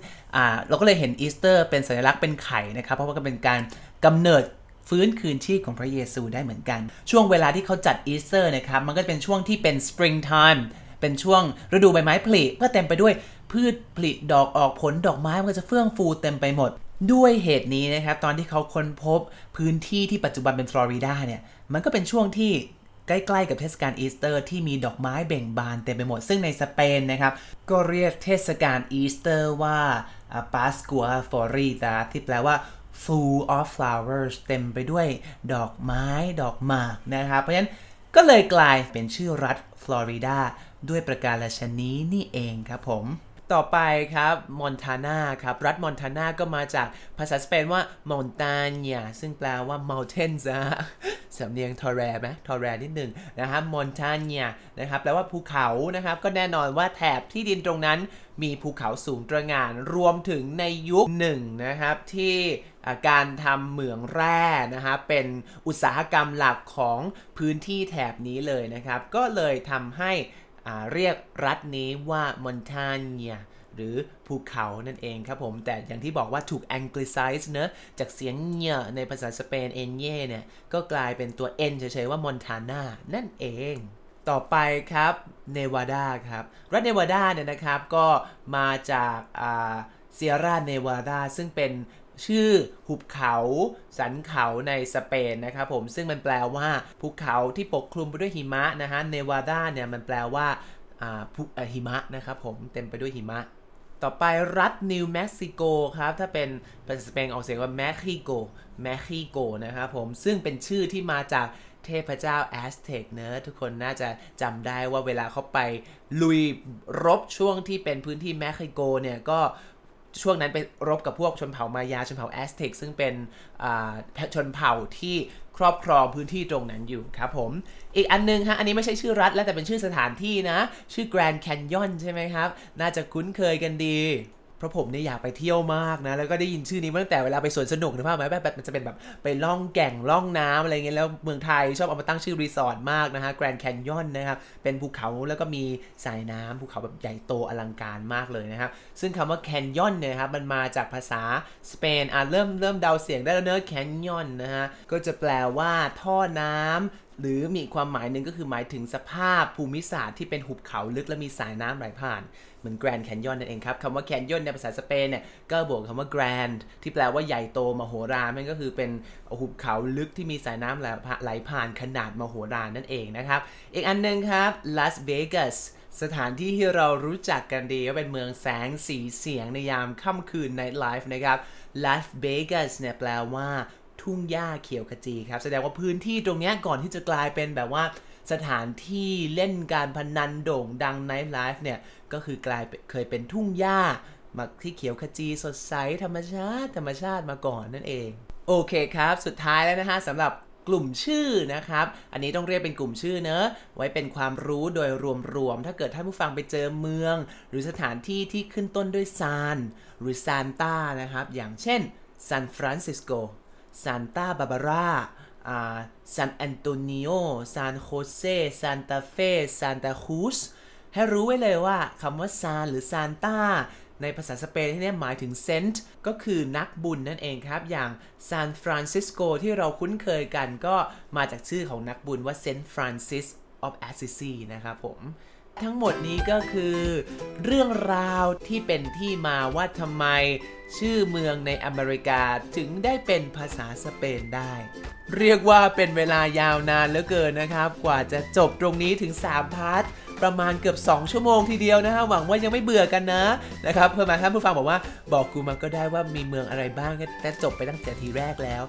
เราก็เลยเห็นอีสเตอร์เป็นสัญลักษณ์เป็นไข่นะครับ เพราะว่าก็เป็นการกำเนิดฟื้นคืนชีพของพระเยซูได้เหมือนกัน ช่วงเวลาที่เขาจัดอีสเตอร์นะครับ มันก็เป็นช่วงที่เป็น spring time เป็นช่วงฤดูใบไม้ผลิก็เต็มไปด้วยพืชผลิดอกออกผลดอกไม้มันก็จะเฟื่องฟูเต็มไปหมด ด้วยเหตุนี้นะครับ ตอนที่เขาค้นพบพื้นที่ที่ปัจจุบันเป็นฟลอริดาเนี่ย มันก็เป็นช่วงที่ ใกล้ๆกับเทศกาลอีสเตอร์ ที่มีดอกไม้เบ่งบานเต็มไปหมด ซึ่งในสเปนนะครับ ก็เรียกเทศกาลอีสเตอร์ว่า Pascua Florida ที่แปลว่า full of flowers เต็มไปด้วยดอกไม้ดอกหมากนะครับ เพราะฉะนั้นก็เลยกลายเป็นชื่อรัฐฟลอริดาด้วยประการชนี้นี่เองครับผม ต่อไปครับมอนทานาครับ รัฐมอนทานาก็มาจากภาษาสเปนว่า montaña ซึ่งแปลว่า mountains นะสำเนียงตอแหลไหมตอแหลนิดหนึ่งนะครับมอนทาเนียนะครับแปลว่าภูเขานะครับ ก็แน่นอนว่าแถบที่ดินตรงนั้นมีภูเขาสูงตระหง่านรวมถึงในยุคหนึ่งนะครับ ที่การทำเหมืองแร่นะครับเป็นอุตสาหกรรมหลักของพื้นที่แถบนี้เลยนะครับ ก็เลยทำให้ เรียกรัฐนี้ว่ามอนทาเนียหรือภูเขานั่นเองครับผม แต่อย่างที่บอกว่าถูก anglicize เนะจากเสียงเนียในภาษาสเปนเอนเย่เนี่ย ก็กลายเป็นตัว n เฉยๆว่ามอนทานานั่นเองต่อไปครับเนวาดาครับ รัฐเนวาดาเนี่ยนะครับก็มาจากเซียร่าเนวาดาซึ่งเป็น ชื่อหุบเขาสันเขาในสเปนนะครับผมซึ่งมันแปลว่าภูเขาที่ปกคลุมไปด้วยหิมะนะฮะเนวาดาเนี่ยมันแปลว่าภูหิมะนะครับผมเต็มไปด้วยหิมะ ต่อไปรัฐนิวเม็กซิโกครับ ถ้าเป็นภาษาสเปนออกเสียงว่าเม็กซิโกเม็กซิโกนะครับผมซึ่งเป็นชื่อที่มาจากเทพเจ้าแอสเท็กเนอะทุกคนน่าจะจำได้ว่าเวลาเขาไปลุยรบช่วงที่เป็นพื้นที่เม็กซิโกเนี่ยก็ ช่วงนั้นไปรบกับพวกชนเผ่ามายาชนเผ่าแอสเท็กซึ่งเป็นชนเผ่าที่ครอบครองพื้นที่ตรงนั้นอยู่ครับผม อีกอันนึงฮะ อันนี้ไม่ใช่ชื่อรัฐแล้วแต่เป็นชื่อสถานที่นะ ชื่อแกรนด์แคนยอนใช่ไหมครับ น่าจะคุ้นเคยกันดี เพราะผมเนี่ยอยากไปเที่ยวมากนะ แล้วก็ได้ยินชื่อนี้ตั้งแต่เวลาไปสวนสนุกนะพ่อไหมแบบแบบมันจะเป็นแบบไปล่องแก่งล่องน้ำอะไรเงี้ยแล้วเมืองไทยชอบเอามาตั้งชื่อรีสอร์ทมากนะฮะแกรนด์แคนยอนนะครับเป็นภูเขาแล้วก็มีสายน้ำภูเขาแบบใหญ่โตอลังการมากเลยนะครับซึ่งคำว่าแคนยอนเนี่ยครับมันมาจากภาษาสเปนอะเริ่มเริ่มเดาเสียงได้แล้วเนอะแคนยอนนะฮะก็จะแปลว่าท่อน้ำ หรือมีความหมายหนึ่งก็คือหมายถึงสภาพภูมิศาสตร์ที่เป็นหุบเขาลึกและมีสายน้ำไหลผ่าน เหมือนแกรนด์แคนยอนนั่นเองครับคำว่าแคนยอนในภาษาสเปนเนี่ยก็บวกคำว่าแกรนด์ที่แปลว่าใหญ่โตมโหฬารมันก็คือเป็นหุบเขาลึกที่มีสายน้ำไหลผ่านขนาดมโหฬารนั่นเองนะครับ อีกอันนึงครับลาสเวกัสสถานที่ที่เรารู้จักกันดีก็เป็นเมืองแสงสีเสียงในยามค่ำคืน Night Life นะครับลาสเวกัสเนี่ยแปลว่า ทุ่งหญ้าเขียวขจีครับ แสดงว่าพื้นที่ตรงนี้ก่อนที่จะกลายเป็นแบบว่าสถานที่เล่นการพนันโด่งดัง nightlife เนี่ย ก็คือกลายเคยเป็นทุ่งหญ้ามาที่เขียวขจีสดใสธรรมชาติ ธรรมชาติมาก่อนนั่นเอง โอเคครับ สุดท้ายแล้วนะฮะสำหรับกลุ่มชื่อนะครับ อันนี้ต้องเรียกเป็นกลุ่มชื่อเนอะไว้เป็นความรู้โดยรวมๆ ถ้าเกิดท่านผู้ฟังไปเจอเมือง หรือสถานที่ที่ขึ้นต้นด้วยซานหรือซานตานะครับ อย่างเช่นซานฟรานซิสโก ซานตาบาบาร่าซานแอนโตนิโอซานโฮเซซานตาเฟซานตาครูซให้รู้ไว้เลยว่าคำว่าซานหรือซานตาในภาษาสเปนที่นี่หมายถึง saint ก็คือนักบุญนั่นเองครับ อย่างซานฟรานซิสโกที่เราคุ้นเคยกันก็มาจากชื่อของนักบุญว่า Saint Francis of Assisi นะครับผม ทั้งหมดนี้ก็คือ เรื่องราวที่เป็นที่มาว่าทำไม ชื่อเมืองในอเมริกาถึงได้เป็นภาษาสเปนได้ เรียกว่าเป็นเวลายาวนานเหลือเกินนะครับ กว่าจะจบตรงนี้ถึง 3 พาร์ทประมาณเกือบ 2 ชั่วโมงทีเดียวนะฮะหวังว่ายังไม่เบื่อกันนะนะครับเพื่อมาท่านผู้ฟังบอกว่าบอกกูมันก็ได้ว่ามีเมืองอะไรบ้างแต่จบไปตั้งแต่ทีแรกแล้ว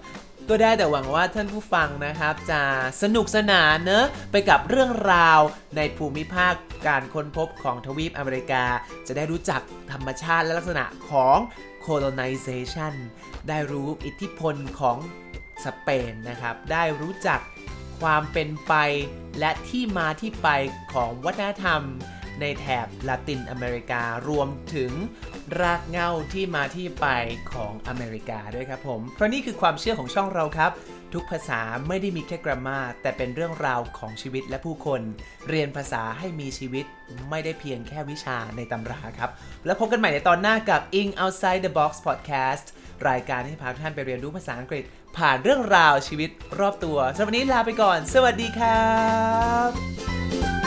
ก็ได้แต่หวังว่าท่านผู้ฟังนะครับ จะสนุกสนานเนอะไปกับเรื่องราวในภูมิภาคการค้นพบของทวีปอเมริกา จะได้รู้จักธรรมชาติและลักษณะของ colonization ได้รู้อิทธิพลของสเปนนะครับ ได้รู้จักความเป็นไปและที่มาที่ไปของวัฒนธรรม ในแถบลาตินอเมริการวมถึงรากเหง้าที่มาที่ไปของอเมริกาด้วยครับผม เพราะนี่คือความเชื่อของช่องเราครับ ทุกภาษาไม่ได้มีแค่กรามาแต่เป็นเรื่องราวของชีวิตและผู้คน เรียนภาษาให้มีชีวิตไม่ได้เพียงแค่วิชาในตำราครับ แล้วพบกันใหม่ในตอนหน้ากับ In Outside the Box Podcast รายการที่พาทุกท่านไปเรียนรู้ภาษาอังกฤษ ผ่านเรื่องราวชีวิตรอบตัวสำหรับวันนี้ลาไปก่อน สวัสดีครับ